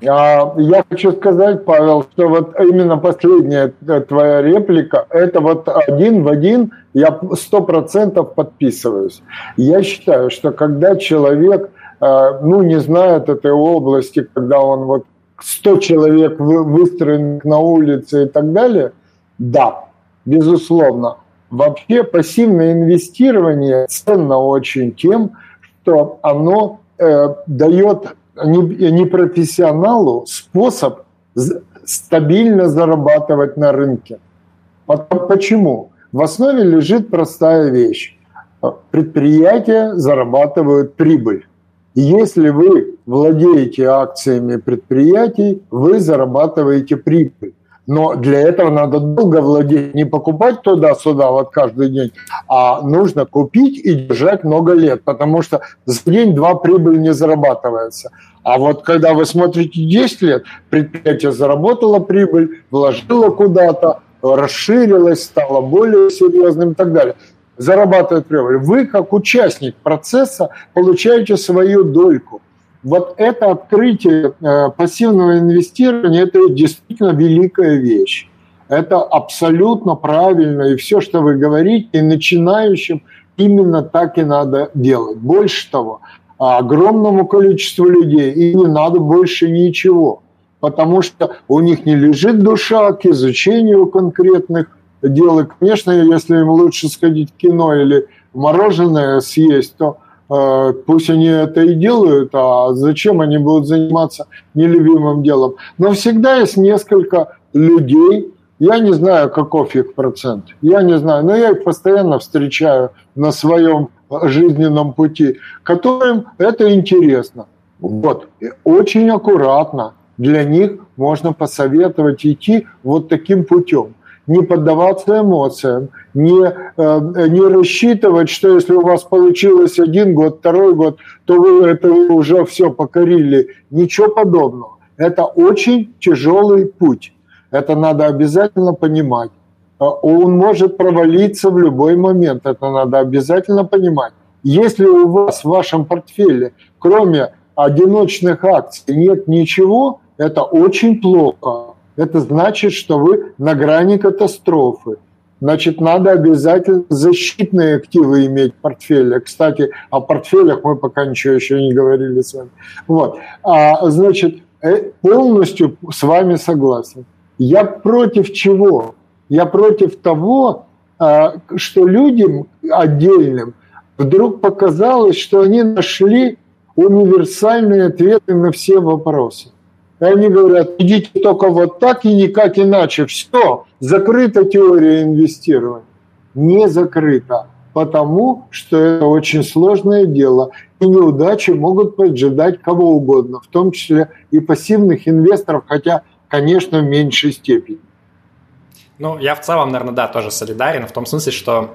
А, я хочу сказать, Павел, что вот именно последняя твоя реплика, это вот один в один, я сто процентов подписываюсь. Я считаю, что когда человек, а, ну, не знает этой области, когда он вот 100 человек выстроен на улице и так далее, да, безусловно. Вообще пассивное инвестирование ценно очень тем, что оно э, дает непрофессионалу способ стабильно зарабатывать на рынке. Почему? В основе лежит простая вещь. Предприятия зарабатывают прибыль. Если вы владеете акциями предприятий, вы зарабатываете прибыль. Но для этого надо долго владеть, не покупать туда-сюда вот каждый день, а нужно купить и держать много лет, потому что за день-два прибыль не зарабатывается. А вот когда вы смотрите 10 лет, предприятие заработало прибыль, вложило куда-то, расширилось, стало более серьезным и так далее. Зарабатывает прибыль. Вы, как участник процесса, получаете свою дольку. Вот это открытие э, пассивного инвестирования – это действительно великая вещь. Это абсолютно правильно. И все, что вы говорите, и начинающим именно так и надо делать. Больше того, огромному количеству людей и не надо больше ничего, потому что у них не лежит душа к изучению конкретных дел. И, конечно, если им лучше сходить в кино или мороженое съесть, то пусть они это и делают, а зачем они будут заниматься нелюбимым делом. Но всегда есть несколько людей, я не знаю, каков их процент, я не знаю, но я их постоянно встречаю на своем жизненном пути, которым это интересно. Вот. И очень аккуратно для них можно посоветовать идти вот таким путем не поддаваться эмоциям, не, э, не рассчитывать, что если у вас получилось один год, второй год, то вы это уже все покорили. Ничего подобного. Это очень тяжелый путь. Это надо обязательно понимать. А он может провалиться в любой момент. Это надо обязательно понимать. Если у вас в вашем портфеле, кроме одиночных акций, нет ничего, это очень плохо это значит, что вы на грани катастрофы. Значит, надо обязательно защитные активы иметь в портфеле. Кстати, о портфелях мы пока ничего еще не говорили с вами. Вот. А, значит, э, полностью с вами согласен. Я против чего? Я против того, а, что людям отдельным вдруг показалось, что они нашли универсальные ответы на все вопросы. И они говорят, идите только вот так и никак иначе. Все, закрыта теория инвестирования. Не закрыта, потому что это очень сложное дело. И неудачи могут поджидать кого угодно, в том числе и пассивных инвесторов, хотя, конечно, в меньшей степени. Ну, я в целом, наверное, да, тоже солидарен в том смысле, что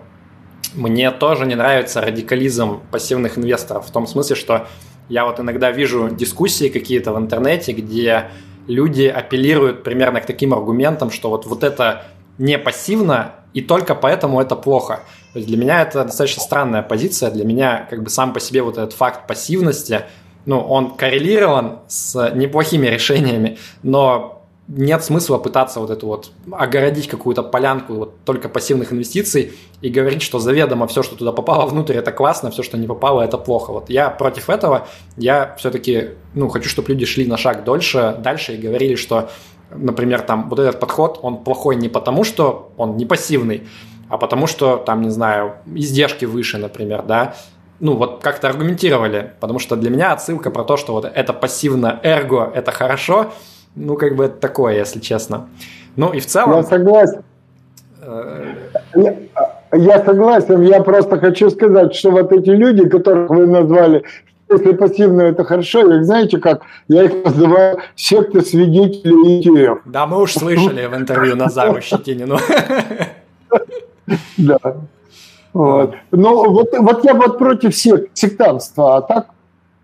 мне тоже не нравится радикализм пассивных инвесторов, в том смысле, что я вот иногда вижу дискуссии какие-то в интернете, где люди апеллируют примерно к таким аргументам, что вот, вот это не пассивно, и только поэтому это плохо. То есть для меня это достаточно странная позиция. Для меня как бы сам по себе вот этот факт пассивности, ну, он коррелирован с неплохими решениями, но нет смысла пытаться вот эту вот огородить какую-то полянку вот только пассивных инвестиций и говорить, что заведомо все, что туда попало внутрь, это классно, все, что не попало, это плохо. Вот я против этого, я все-таки, ну, хочу, чтобы люди шли на шаг дольше, дальше и говорили, что, например, там вот этот подход, он плохой не потому, что он не пассивный, а потому что, там, не знаю, издержки выше, например, да, ну, вот как-то аргументировали, потому что для меня отсылка про то, что вот это пассивно эрго, это хорошо – ну, как бы это такое, если честно. Ну, и в целом... Я согласен. Э, я, я согласен, я просто хочу сказать, что вот эти люди, которых вы назвали, если пассивно это хорошо, их знаете как? Я их называю секты свидетелей ETF. Да, мы уж слышали в интервью Назару Щетинину. Да. Вот. Но вот, вот я вот против всех сектантства, а так,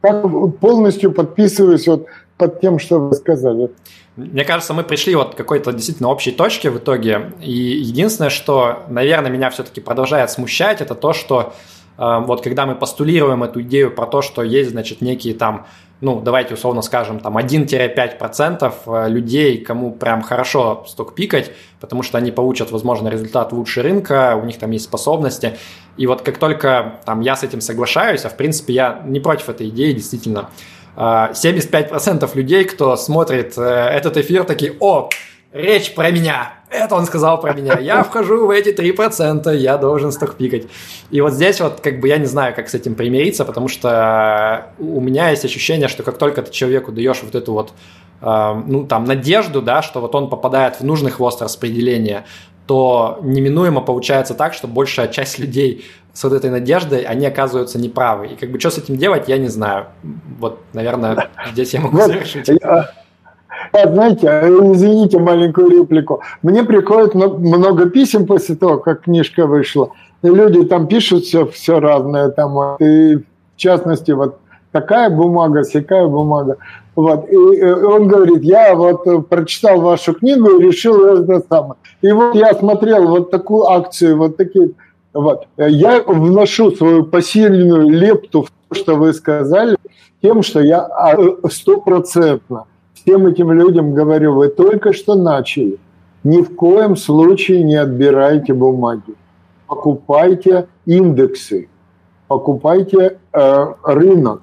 так полностью подписываюсь вот под тем, что вы сказали. Мне кажется, мы пришли вот к какой-то действительно общей точке в итоге. И единственное, что, наверное, меня все-таки продолжает смущать, это то, что э, вот когда мы постулируем эту идею про то, что есть, значит, некие там, ну, давайте условно скажем, там 1-5% э, людей, кому прям хорошо сток-пикать, потому что они получат, возможно, результат лучше рынка, у них там есть способности. И вот как только там я с этим соглашаюсь, а в принципе я не против этой идеи, действительно, 75% людей, кто смотрит э, этот эфир, такие, о, речь про меня. Это он сказал про меня. Я вхожу в эти 3%, я должен стокпикать. И вот здесь вот как бы я не знаю, как с этим примириться, потому что у меня есть ощущение, что как только ты человеку даешь вот эту вот э, ну, там, надежду, да, что вот он попадает в нужный хвост распределения, то неминуемо получается так, что большая часть людей с вот этой надеждой, они оказываются неправы. И как бы что с этим делать, я не знаю. Вот, наверное, здесь я могу завершить. Знаете, извините маленькую реплику. Мне приходит много писем после того, как книжка вышла. И люди там пишут все, все разное. Там, и в частности, вот такая бумага, всякая бумага. Вот. И он говорит, я вот прочитал вашу книгу и решил это самое. И вот я смотрел вот такую акцию, вот такие вот. Я вношу свою посильную лепту в то, что вы сказали. тем, что я а, стопроцентно всем этим людям говорю, вы только что начали, ни в коем случае не отбирайте бумаги. Покупайте индексы, покупайте э, рынок.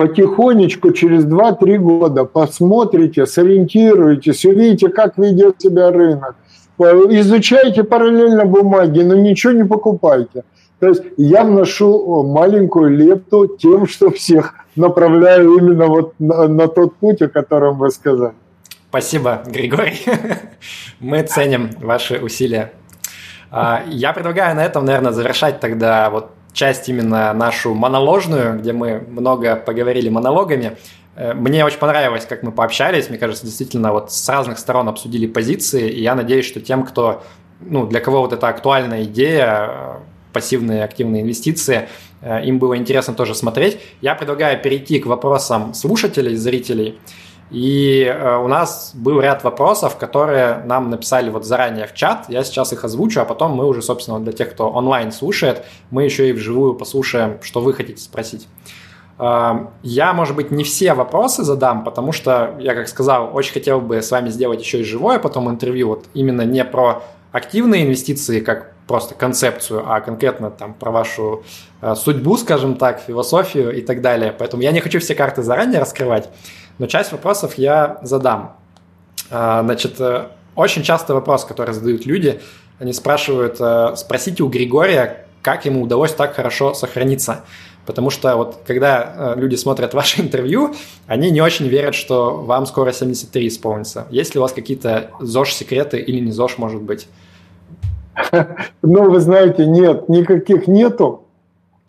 Потихонечку, через 2-3 года посмотрите, сориентируйтесь, увидите, как ведет себя рынок. Изучайте параллельно бумаги, но ничего не покупайте. То есть я вношу маленькую лепту тем, что всех направляю именно вот на, на тот путь, о котором вы сказали. Спасибо, Григорий. Мы ценим ваши усилия. А, я предлагаю на этом, наверное, завершать тогда вот часть именно нашу моноложную, где мы много поговорили монологами. Э, мне очень понравилось, как мы пообщались. Мне кажется, действительно, вот с разных сторон обсудили позиции. И я надеюсь, что тем, кто, ну, для кого вот эта актуальная идея, э, пассивные активные инвестиции, э, им было интересно тоже смотреть. Я предлагаю перейти к вопросам слушателей, зрителей. И э, у нас был ряд вопросов, которые нам написали вот заранее в чат. Я сейчас их озвучу, а потом мы уже, собственно, для тех, кто онлайн слушает, мы еще и вживую послушаем, что вы хотите спросить. Э, я, может быть, не все вопросы задам, потому что, я как сказал, очень хотел бы с вами сделать еще и живое потом интервью, вот именно не про активные инвестиции, как просто концепцию, а конкретно там про вашу э, судьбу, скажем так, философию и так далее. Поэтому я не хочу все карты заранее раскрывать но часть вопросов я задам. А, значит, э, очень часто вопрос, который задают люди, они спрашивают, э, спросите у Григория, как ему удалось так хорошо сохраниться. Потому что вот когда э, люди смотрят ваше интервью, они не очень верят, что вам скоро 73 исполнится. Есть ли у вас какие-то ЗОЖ-секреты или не ЗОЖ, может быть? Ну, вы знаете, нет, никаких нету.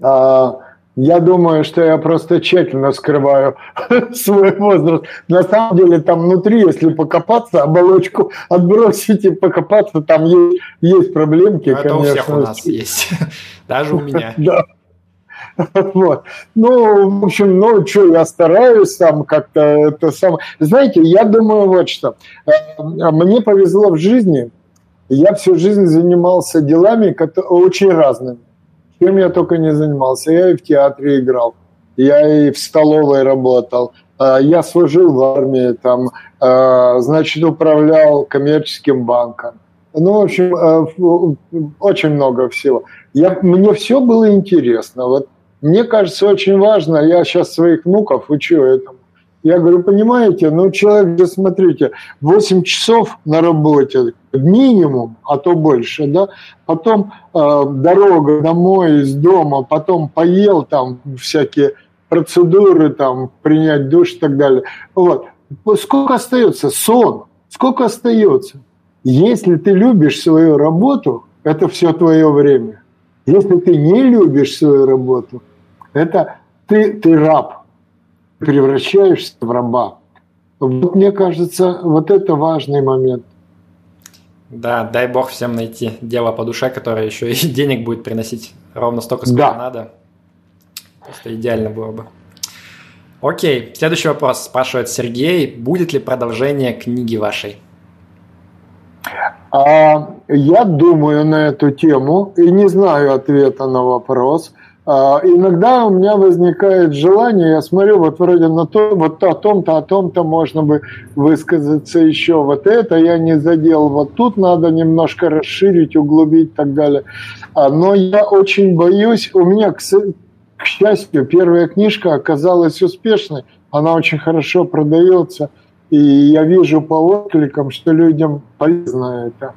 А, я думаю, что я просто тщательно скрываю свой возраст. На самом деле там внутри, если покопаться, оболочку отбросить и покопаться, там есть, есть проблемки. Но это конечно. у всех у нас есть, даже у меня. Да. Вот. Ну, в общем, ну, что, я стараюсь там как-то это самое. Знаете, я думаю вот что. Э, мне повезло в жизни. Я всю жизнь занимался делами очень разными чем я только не занимался. Я и в театре играл, я и в столовой работал, а, я служил в армии, там, а, значит, управлял коммерческим банком. Ну, в общем, а, очень много всего. Я, мне все было интересно. Вот мне кажется, очень важно, я сейчас своих внуков учу этому, я говорю, понимаете, ну человек же, смотрите, 8 часов на работе, минимум, а то больше, да, потом э, дорога домой из дома, потом поел там всякие процедуры, там принять душ и так далее. Вот. Сколько остается? Сон. Сколько остается? Если ты любишь свою работу, это все твое время. Если ты не любишь свою работу, это ты, ты раб превращаешься в раба. Вот мне кажется, вот это важный момент. Да, дай бог всем найти дело по душе, которое еще и денег будет приносить ровно столько, сколько да. надо. Просто идеально было бы. Окей, следующий вопрос спрашивает Сергей. Будет ли продолжение книги вашей? А, я думаю на эту тему и не знаю ответа на вопрос. А, иногда у меня возникает желание, я смотрю, вот вроде на то, вот о том-то, о том-то можно бы высказаться еще, вот это я не задел, вот тут надо немножко расширить, углубить и так далее. А, но я очень боюсь, у меня, к, к счастью, первая книжка оказалась успешной, она очень хорошо продается, и я вижу по откликам, что людям полезно это.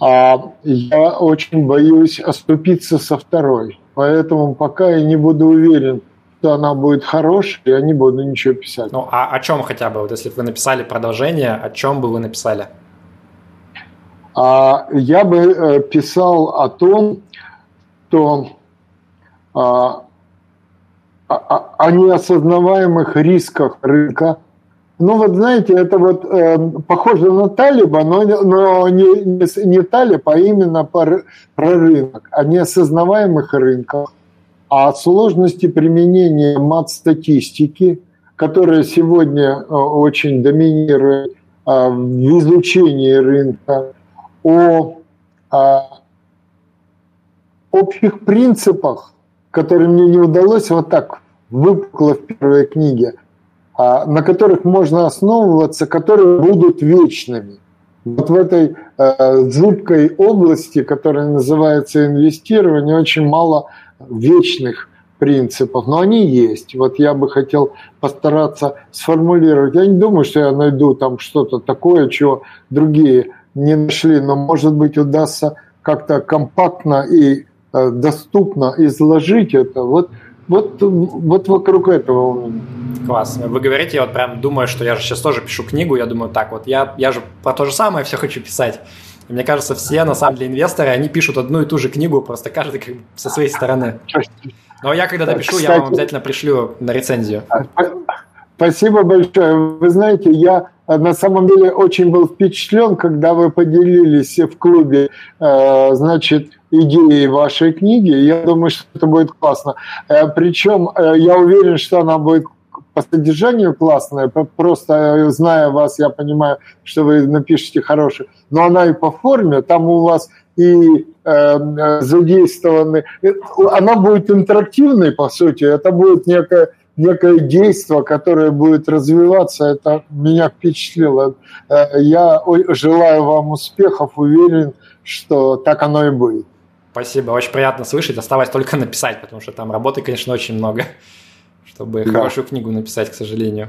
А я очень боюсь оступиться со второй. Поэтому пока я не буду уверен, что она будет хорошей, я не буду ничего писать. Ну, а о чем хотя бы? Вот если бы вы написали продолжение, о чем бы вы написали? А, я бы э, писал о том, что а, о, о неосознаваемых рисках рынка, ну вот знаете, это вот э, похоже на Талиба, но, но не, не, не Талиб, а именно про, про рынок, о неосознаваемых рынках, о сложности применения мат-статистики, которая сегодня э, очень доминирует э, в изучении рынка, о э, общих принципах, которые мне не удалось вот так выпукло в первой книге, а, на которых можно основываться, которые будут вечными. Вот в этой э, зыбкой области, которая называется инвестирование, очень мало вечных принципов, но они есть. Вот я бы хотел постараться сформулировать. Я не думаю, что я найду там что-то такое, чего другие не нашли, но, может быть, удастся как-то компактно и э, доступно изложить это. Вот, вот, вот вокруг этого у меня. Класс. Вы говорите, я вот прям думаю, что я же сейчас тоже пишу книгу, я думаю, так вот, я, я же про то же самое все хочу писать. И мне кажется, все, на самом деле, инвесторы, они пишут одну и ту же книгу, просто каждый как бы со своей стороны. Но я когда допишу, Кстати, я вам обязательно пришлю на рецензию. А, спасибо большое. Вы знаете, я на самом деле очень был впечатлен, когда вы поделились в клубе, э, значит, идеей вашей книги. Я думаю, что это будет классно. Э, Причем э, я уверен, что она будет по содержанию классная, просто зная вас, я понимаю, что вы напишете хороший, но она и по форме, там у вас и э, задействованы, она будет интерактивной, по сути, это будет некое некое действие, которое будет развиваться, это меня впечатлило. Э, я желаю вам успехов, уверен, что так оно и будет. Спасибо, очень приятно слышать. Осталось только написать, потому что там работы, конечно, очень много, чтобы да. хорошую книгу написать, к сожалению.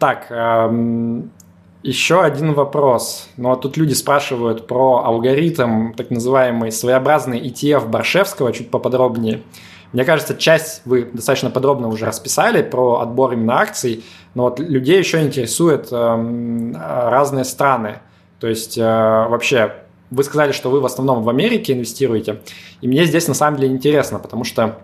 Так, эм, еще один вопрос. Ну, а тут люди спрашивают про алгоритм, так называемый своеобразный ETF Баршевского, чуть поподробнее. Мне кажется, часть вы достаточно подробно уже расписали про отбор именно акций, но вот людей еще интересуют э, разные страны. То есть э, вообще вы сказали, что вы в основном в Америке инвестируете, и мне здесь на самом деле интересно, потому что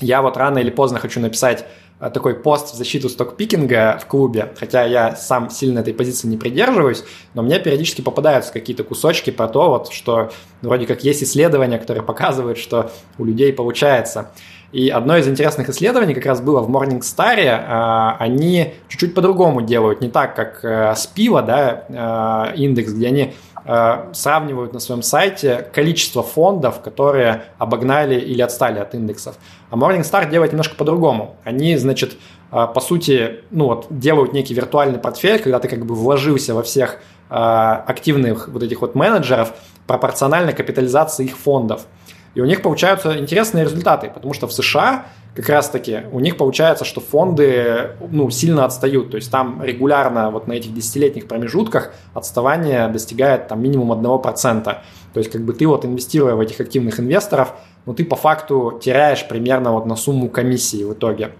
я вот рано или поздно хочу написать э, такой пост в защиту стокпикинга в клубе, хотя я сам сильно этой позиции не придерживаюсь, но мне периодически попадаются какие-то кусочки про то, вот, что вроде как есть исследования, которые показывают, что у людей получается. И одно из интересных исследований как раз было в Morningstar. Э, они чуть-чуть по-другому делают, не так, как э, с пива, да, индекс, где они сравнивают на своем сайте количество фондов, которые обогнали или отстали от индексов. А Morningstar делает немножко по-другому. Они, значит, э, по сути, ну вот, делают некий виртуальный портфель, когда ты как бы вложился во всех э, активных вот этих вот менеджеров пропорционально капитализации их фондов. И у них получаются интересные результаты, потому что в США как раз-таки у них получается, что фонды ну, сильно отстают. То есть там регулярно вот на этих десятилетних промежутках отставание достигает там минимум 1%. То есть как бы ты вот инвестируя в этих активных инвесторов, ну ты по факту теряешь примерно вот на сумму комиссии в итоге.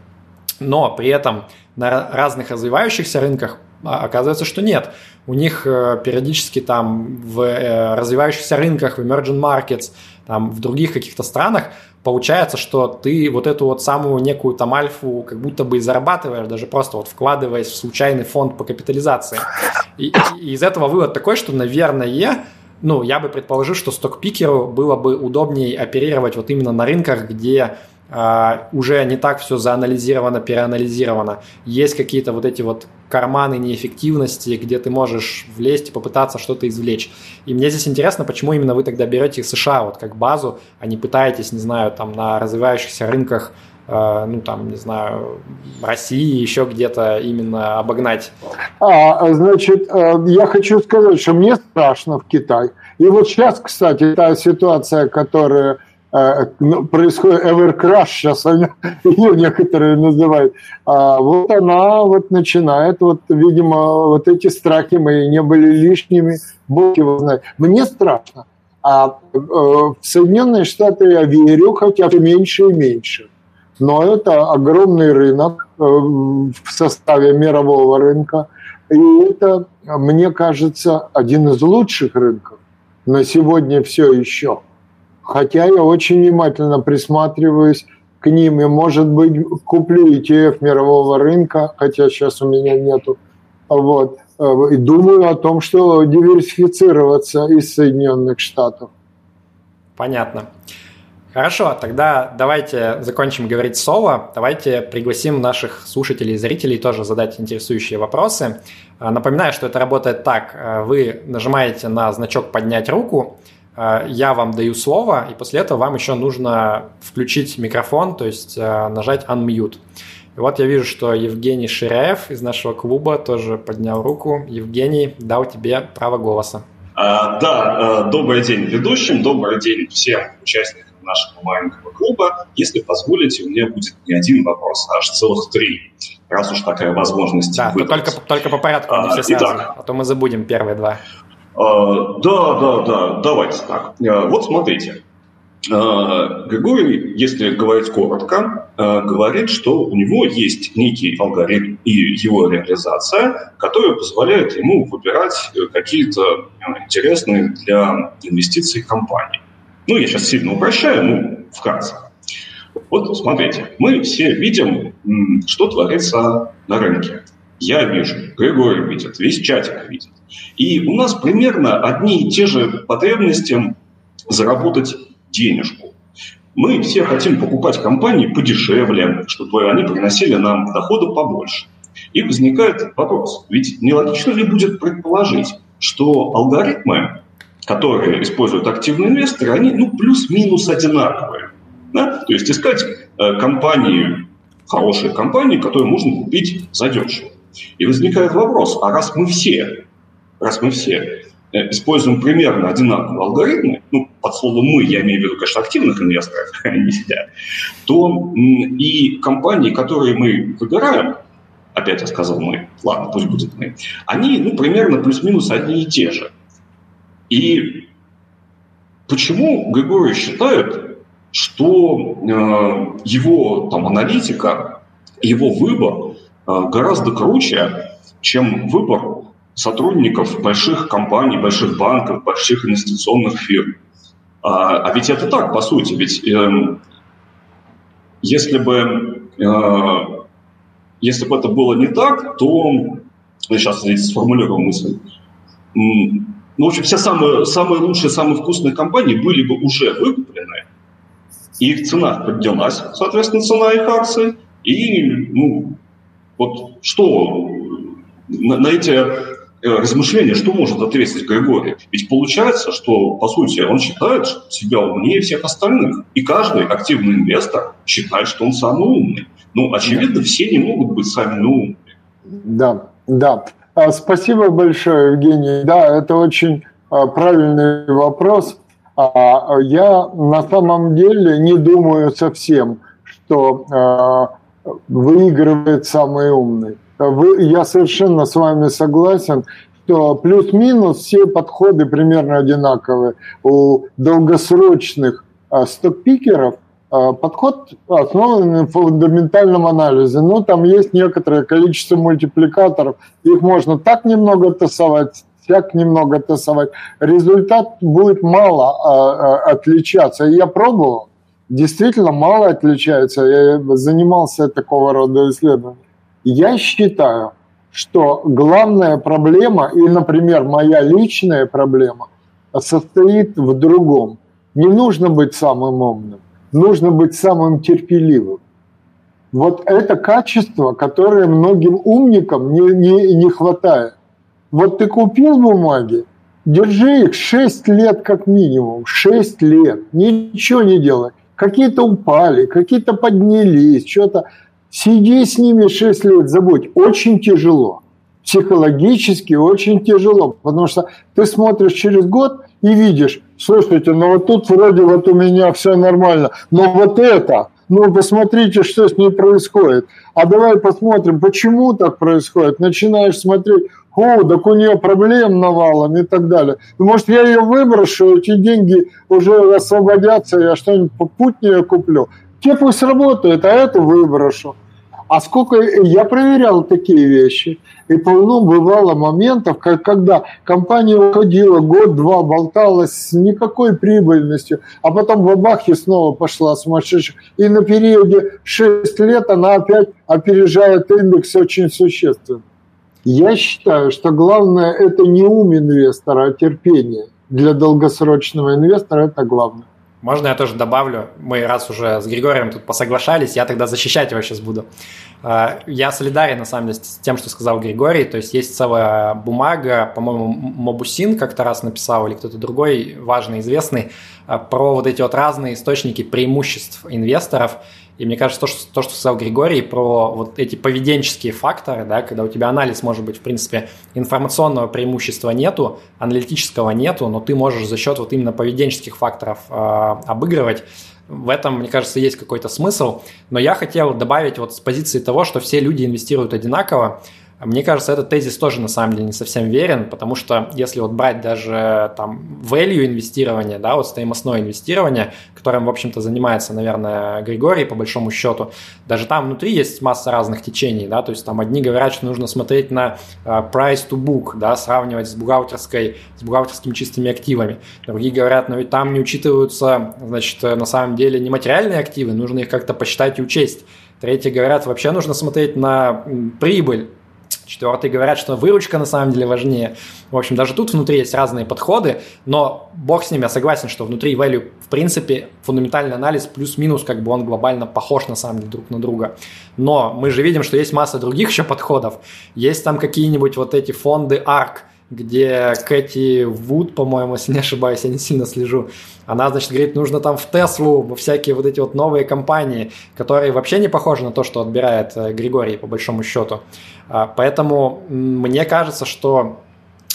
Но при этом на разных развивающихся рынках а, оказывается, что нет. У них э, периодически там в э, развивающихся рынках, в emerging markets, там в других каких-то странах получается, что ты вот эту вот самую некую там альфу как будто бы и зарабатываешь, даже просто вот вкладываясь в случайный фонд по капитализации. И, и из этого вывод такой, что, наверное, ну, я бы предположил, что стокпикеру было бы удобнее оперировать вот именно на рынках, где уже не так все заанализировано, переанализировано. Есть какие-то вот эти вот карманы неэффективности, где ты можешь влезть и попытаться что-то извлечь. И мне здесь интересно, почему именно вы тогда берете США вот как базу, а не пытаетесь, не знаю, там на развивающихся рынках а, ну там, не знаю, России, еще где-то именно обогнать? А, значит, э, я хочу сказать, что мне страшно в Китай. И вот сейчас, кстати, та ситуация, которая Э, происходит Evercrush, сейчас они, ее некоторые называют, а вот она вот начинает, вот, видимо, вот эти страхи мои не были лишними, Бог его знает. Мне страшно. А э, в Соединенные Штаты я верю, хотя все меньше и меньше. Но это огромный рынок э, в составе мирового рынка. И это, мне кажется, один из лучших рынков на сегодня все еще. Хотя я очень внимательно присматриваюсь к ним, и, может быть, куплю ETF мирового рынка, хотя сейчас у меня нету. Вот. И думаю о том, что диверсифицироваться из Соединенных Штатов. Понятно. Хорошо, тогда давайте закончим говорить соло. Давайте пригласим наших слушателей и зрителей тоже задать интересующие вопросы. Напоминаю, что это работает так. Вы нажимаете на значок «Поднять руку», э, я вам даю слово, и после этого вам еще нужно включить микрофон, то есть э, нажать unmute. И вот я вижу, что Евгений Ширяев из нашего клуба тоже поднял руку. Евгений, дал тебе право голоса. А, да, добрый день ведущим, добрый день всем участникам нашего маленького клуба. Если позволите, у меня будет не один вопрос, а аж целых три, раз уж такая возможность Да, только, только по порядку, не все сразу, Итак, а то мы забудем первые два. А, да, да, да, давайте так. А, вот смотрите. А, Григорий, если говорить коротко, говорит, что у него есть некий алгоритм и его реализация, которая позволяет ему выбирать какие-то интересные для инвестиций компании. Ну, я сейчас сильно упрощаю, ну, вкратце. Вот смотрите, мы все видим, что творится на рынке. Я вижу, Григорий видит, весь чатик видит. И у нас примерно одни и те же потребности заработать денежку. Мы все хотим покупать компании подешевле, чтобы они приносили нам дохода побольше. И возникает вопрос, ведь нелогично ли будет предположить, что алгоритмы, которые используют активные инвесторы, они ну, плюс-минус одинаковые. Да? То есть искать э, компании, хорошие компании, которые можно купить задешево. И возникает вопрос, а раз мы все, раз мы все э, используем примерно одинаковые алгоритмы, ну, под словом «мы» я имею в виду, конечно, активных инвесторов, не себя, то и компании, которые мы выбираем, опять я сказал «мы», ладно, пусть будет «мы», они, ну, примерно плюс-минус одни и те же. И почему Григорий считает, что э, его там, аналитика, его выбор гораздо круче, чем выбор сотрудников больших компаний, больших банков, больших инвестиционных фирм. А, а ведь это так, по сути. Ведь э, если бы э, если бы это было не так, то я сейчас сформулирую мысль. Ну, в общем, все самые, самые лучшие, самые вкусные компании были бы уже выкуплены, и их цена поднялась, соответственно, цена их акций. И, ну, вот что на, на эти э, размышления, что может ответить Григорий? Ведь получается, что, по сути, он считает себя умнее всех остальных. И каждый активный инвестор считает, что он самый умный. Ну, очевидно, все не могут быть самыми умными. Да, да. А, спасибо большое, Евгений. Да, это очень а, правильный вопрос. А, я на самом деле не думаю совсем, что выигрывает самый умный. Я совершенно с вами согласен, что плюс-минус все подходы примерно одинаковые. У долгосрочных стокпикеров а, подход основан на фундаментальном анализе. Но там есть некоторое количество мультипликаторов. Их можно так немного тасовать, так немного тасовать. Результат будет мало а, а, отличаться. Я пробовал, действительно мало отличается. Я занимался такого рода исследованиями. Я считаю, что главная проблема, и, например, моя личная проблема, состоит в другом. Не нужно быть самым умным нужно быть самым терпеливым. Вот это качество, которое многим умникам не, не, не хватает. Вот ты купил бумаги, держи их 6 лет как минимум, 6 лет, ничего не делай. Какие-то упали, какие-то поднялись, что-то. Сиди с ними 6 лет, забудь. Очень тяжело. Психологически очень тяжело, потому что ты смотришь через год и видишь, слушайте, ну вот тут вроде вот у меня все нормально, но вот это, ну посмотрите, что с ней происходит. А давай посмотрим, почему так происходит. Начинаешь смотреть, о, так у нее проблем навалом и так далее. Может, я ее выброшу, эти деньги уже освободятся, я что-нибудь попутнее куплю. Те пусть работают, а это выброшу. А сколько я проверял такие вещи, и полно бывало моментов, как, когда компания уходила год-два, болталась с никакой прибыльностью, а потом в бабахе снова пошла сумасшедшая. И на периоде 6 лет она опять опережает индекс очень существенно. Я считаю, что главное это не ум инвестора, а терпение. Для долгосрочного инвестора это главное. Можно я тоже добавлю? Мы раз уже с Григорием тут посоглашались, я тогда защищать его сейчас буду. А, я солидарен, на самом деле, с тем, что сказал Григорий. То есть есть целая бумага, по-моему, Мобусин как-то раз написал, или кто-то другой важный, известный, а, про вот эти вот разные источники преимуществ инвесторов – и мне кажется, то, что, то, что сказал Григорий про вот эти поведенческие факторы, да, когда у тебя анализ может быть, в принципе, информационного преимущества нету, аналитического нету, но ты можешь за счет вот именно поведенческих факторов э, обыгрывать, в этом, мне кажется, есть какой-то смысл. Но я хотел добавить вот с позиции того, что все люди инвестируют одинаково, мне кажется, этот тезис тоже на самом деле не совсем верен, потому что если вот брать даже там value инвестирование, да, вот стоимостное инвестирование, которым, в общем-то, занимается, наверное, Григорий по большому счету, даже там внутри есть масса разных течений, да, то есть там одни говорят, что нужно смотреть на uh, price to book, да, сравнивать с бухгалтерской, с бухгалтерскими чистыми активами. Другие говорят, но ведь там не учитываются, значит, на самом деле нематериальные активы, нужно их как-то посчитать и учесть. Третьи говорят, вообще нужно смотреть на прибыль, Четвертые говорят, что выручка на самом деле важнее. В общем, даже тут внутри есть разные подходы, но бог с ними, я согласен, что внутри value, в принципе, фундаментальный анализ плюс-минус, как бы он глобально похож на самом деле друг на друга. Но мы же видим, что есть масса других еще подходов. Есть там какие-нибудь вот эти фонды ARK, где Кэти Вуд, по-моему, если не ошибаюсь, я не сильно слежу, она, значит, говорит, нужно там в Теслу, во всякие вот эти вот новые компании, которые вообще не похожи на то, что отбирает э, Григорий, по большому счету. А, поэтому мне кажется, что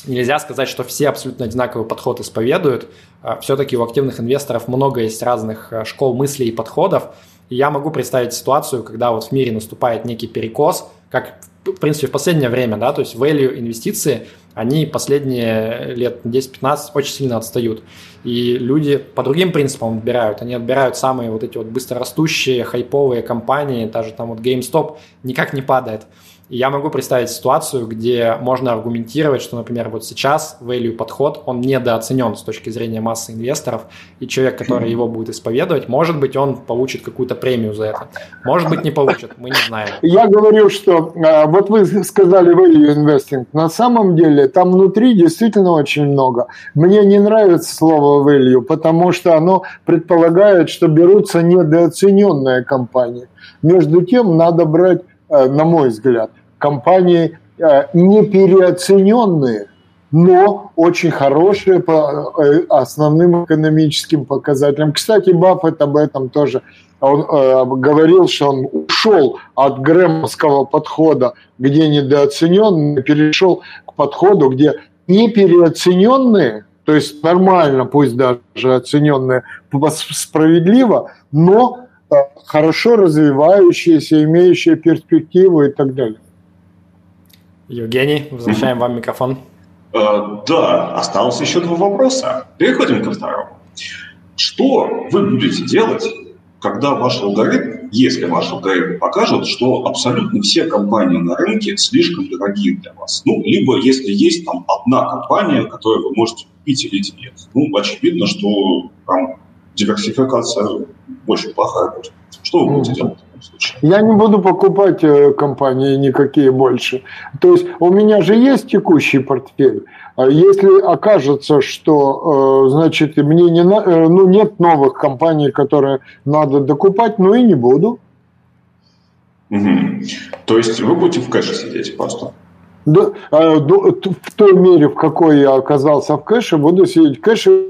нельзя сказать, что все абсолютно одинаковый подход исповедуют. А, Все-таки у активных инвесторов много есть разных э, школ мыслей и подходов. И я могу представить ситуацию, когда вот в мире наступает некий перекос, как в принципе, в последнее время, да, то есть value инвестиции, они последние лет 10-15 очень сильно отстают. И люди по другим принципам отбирают. Они отбирают самые вот эти вот быстрорастущие, хайповые компании, даже там вот GameStop никак не падает. И я могу представить ситуацию, где можно аргументировать, что, например, вот сейчас value подход, он недооценен с точки зрения массы инвесторов, и человек, который его будет исповедовать, может быть, он получит какую-то премию за это. Может быть, не получит, мы не знаем. Я говорю, что а, вот вы сказали value investing. На самом деле там внутри действительно очень много. Мне не нравится слово value, потому что оно предполагает, что берутся недооцененные компании. Между тем, надо брать, э, на мой взгляд, компании э, не переоцененные, но очень хорошие по э, основным экономическим показателям. Кстати, Баффет об этом тоже он э, говорил, что он ушел от грэмовского подхода, где недооцененные, перешел к подходу, где не переоцененные, то есть нормально, пусть даже оцененные справедливо, но хорошо развивающиеся, имеющие перспективу и так далее. Евгений, возвращаем вам микрофон. Э, да, осталось еще два вопроса. Переходим ко второму. Что вы будете делать, когда ваш алгоритм, если ваш алгоритм покажет, что абсолютно все компании на рынке слишком дорогие для вас? Ну, либо если есть там одна компания, которую вы можете купить или нет. Ну, очевидно, что там диверсификация очень плохая будет. Что вы будете делать? Я не буду покупать э, компании никакие больше. То есть у меня же есть текущий портфель. А если окажется, что э, значит мне не э, ну нет новых компаний, которые надо докупать, ну и не буду. Угу. То есть вы будете в кэше сидеть просто? Да, в той мере, в какой я оказался в кэше, буду сидеть в кэше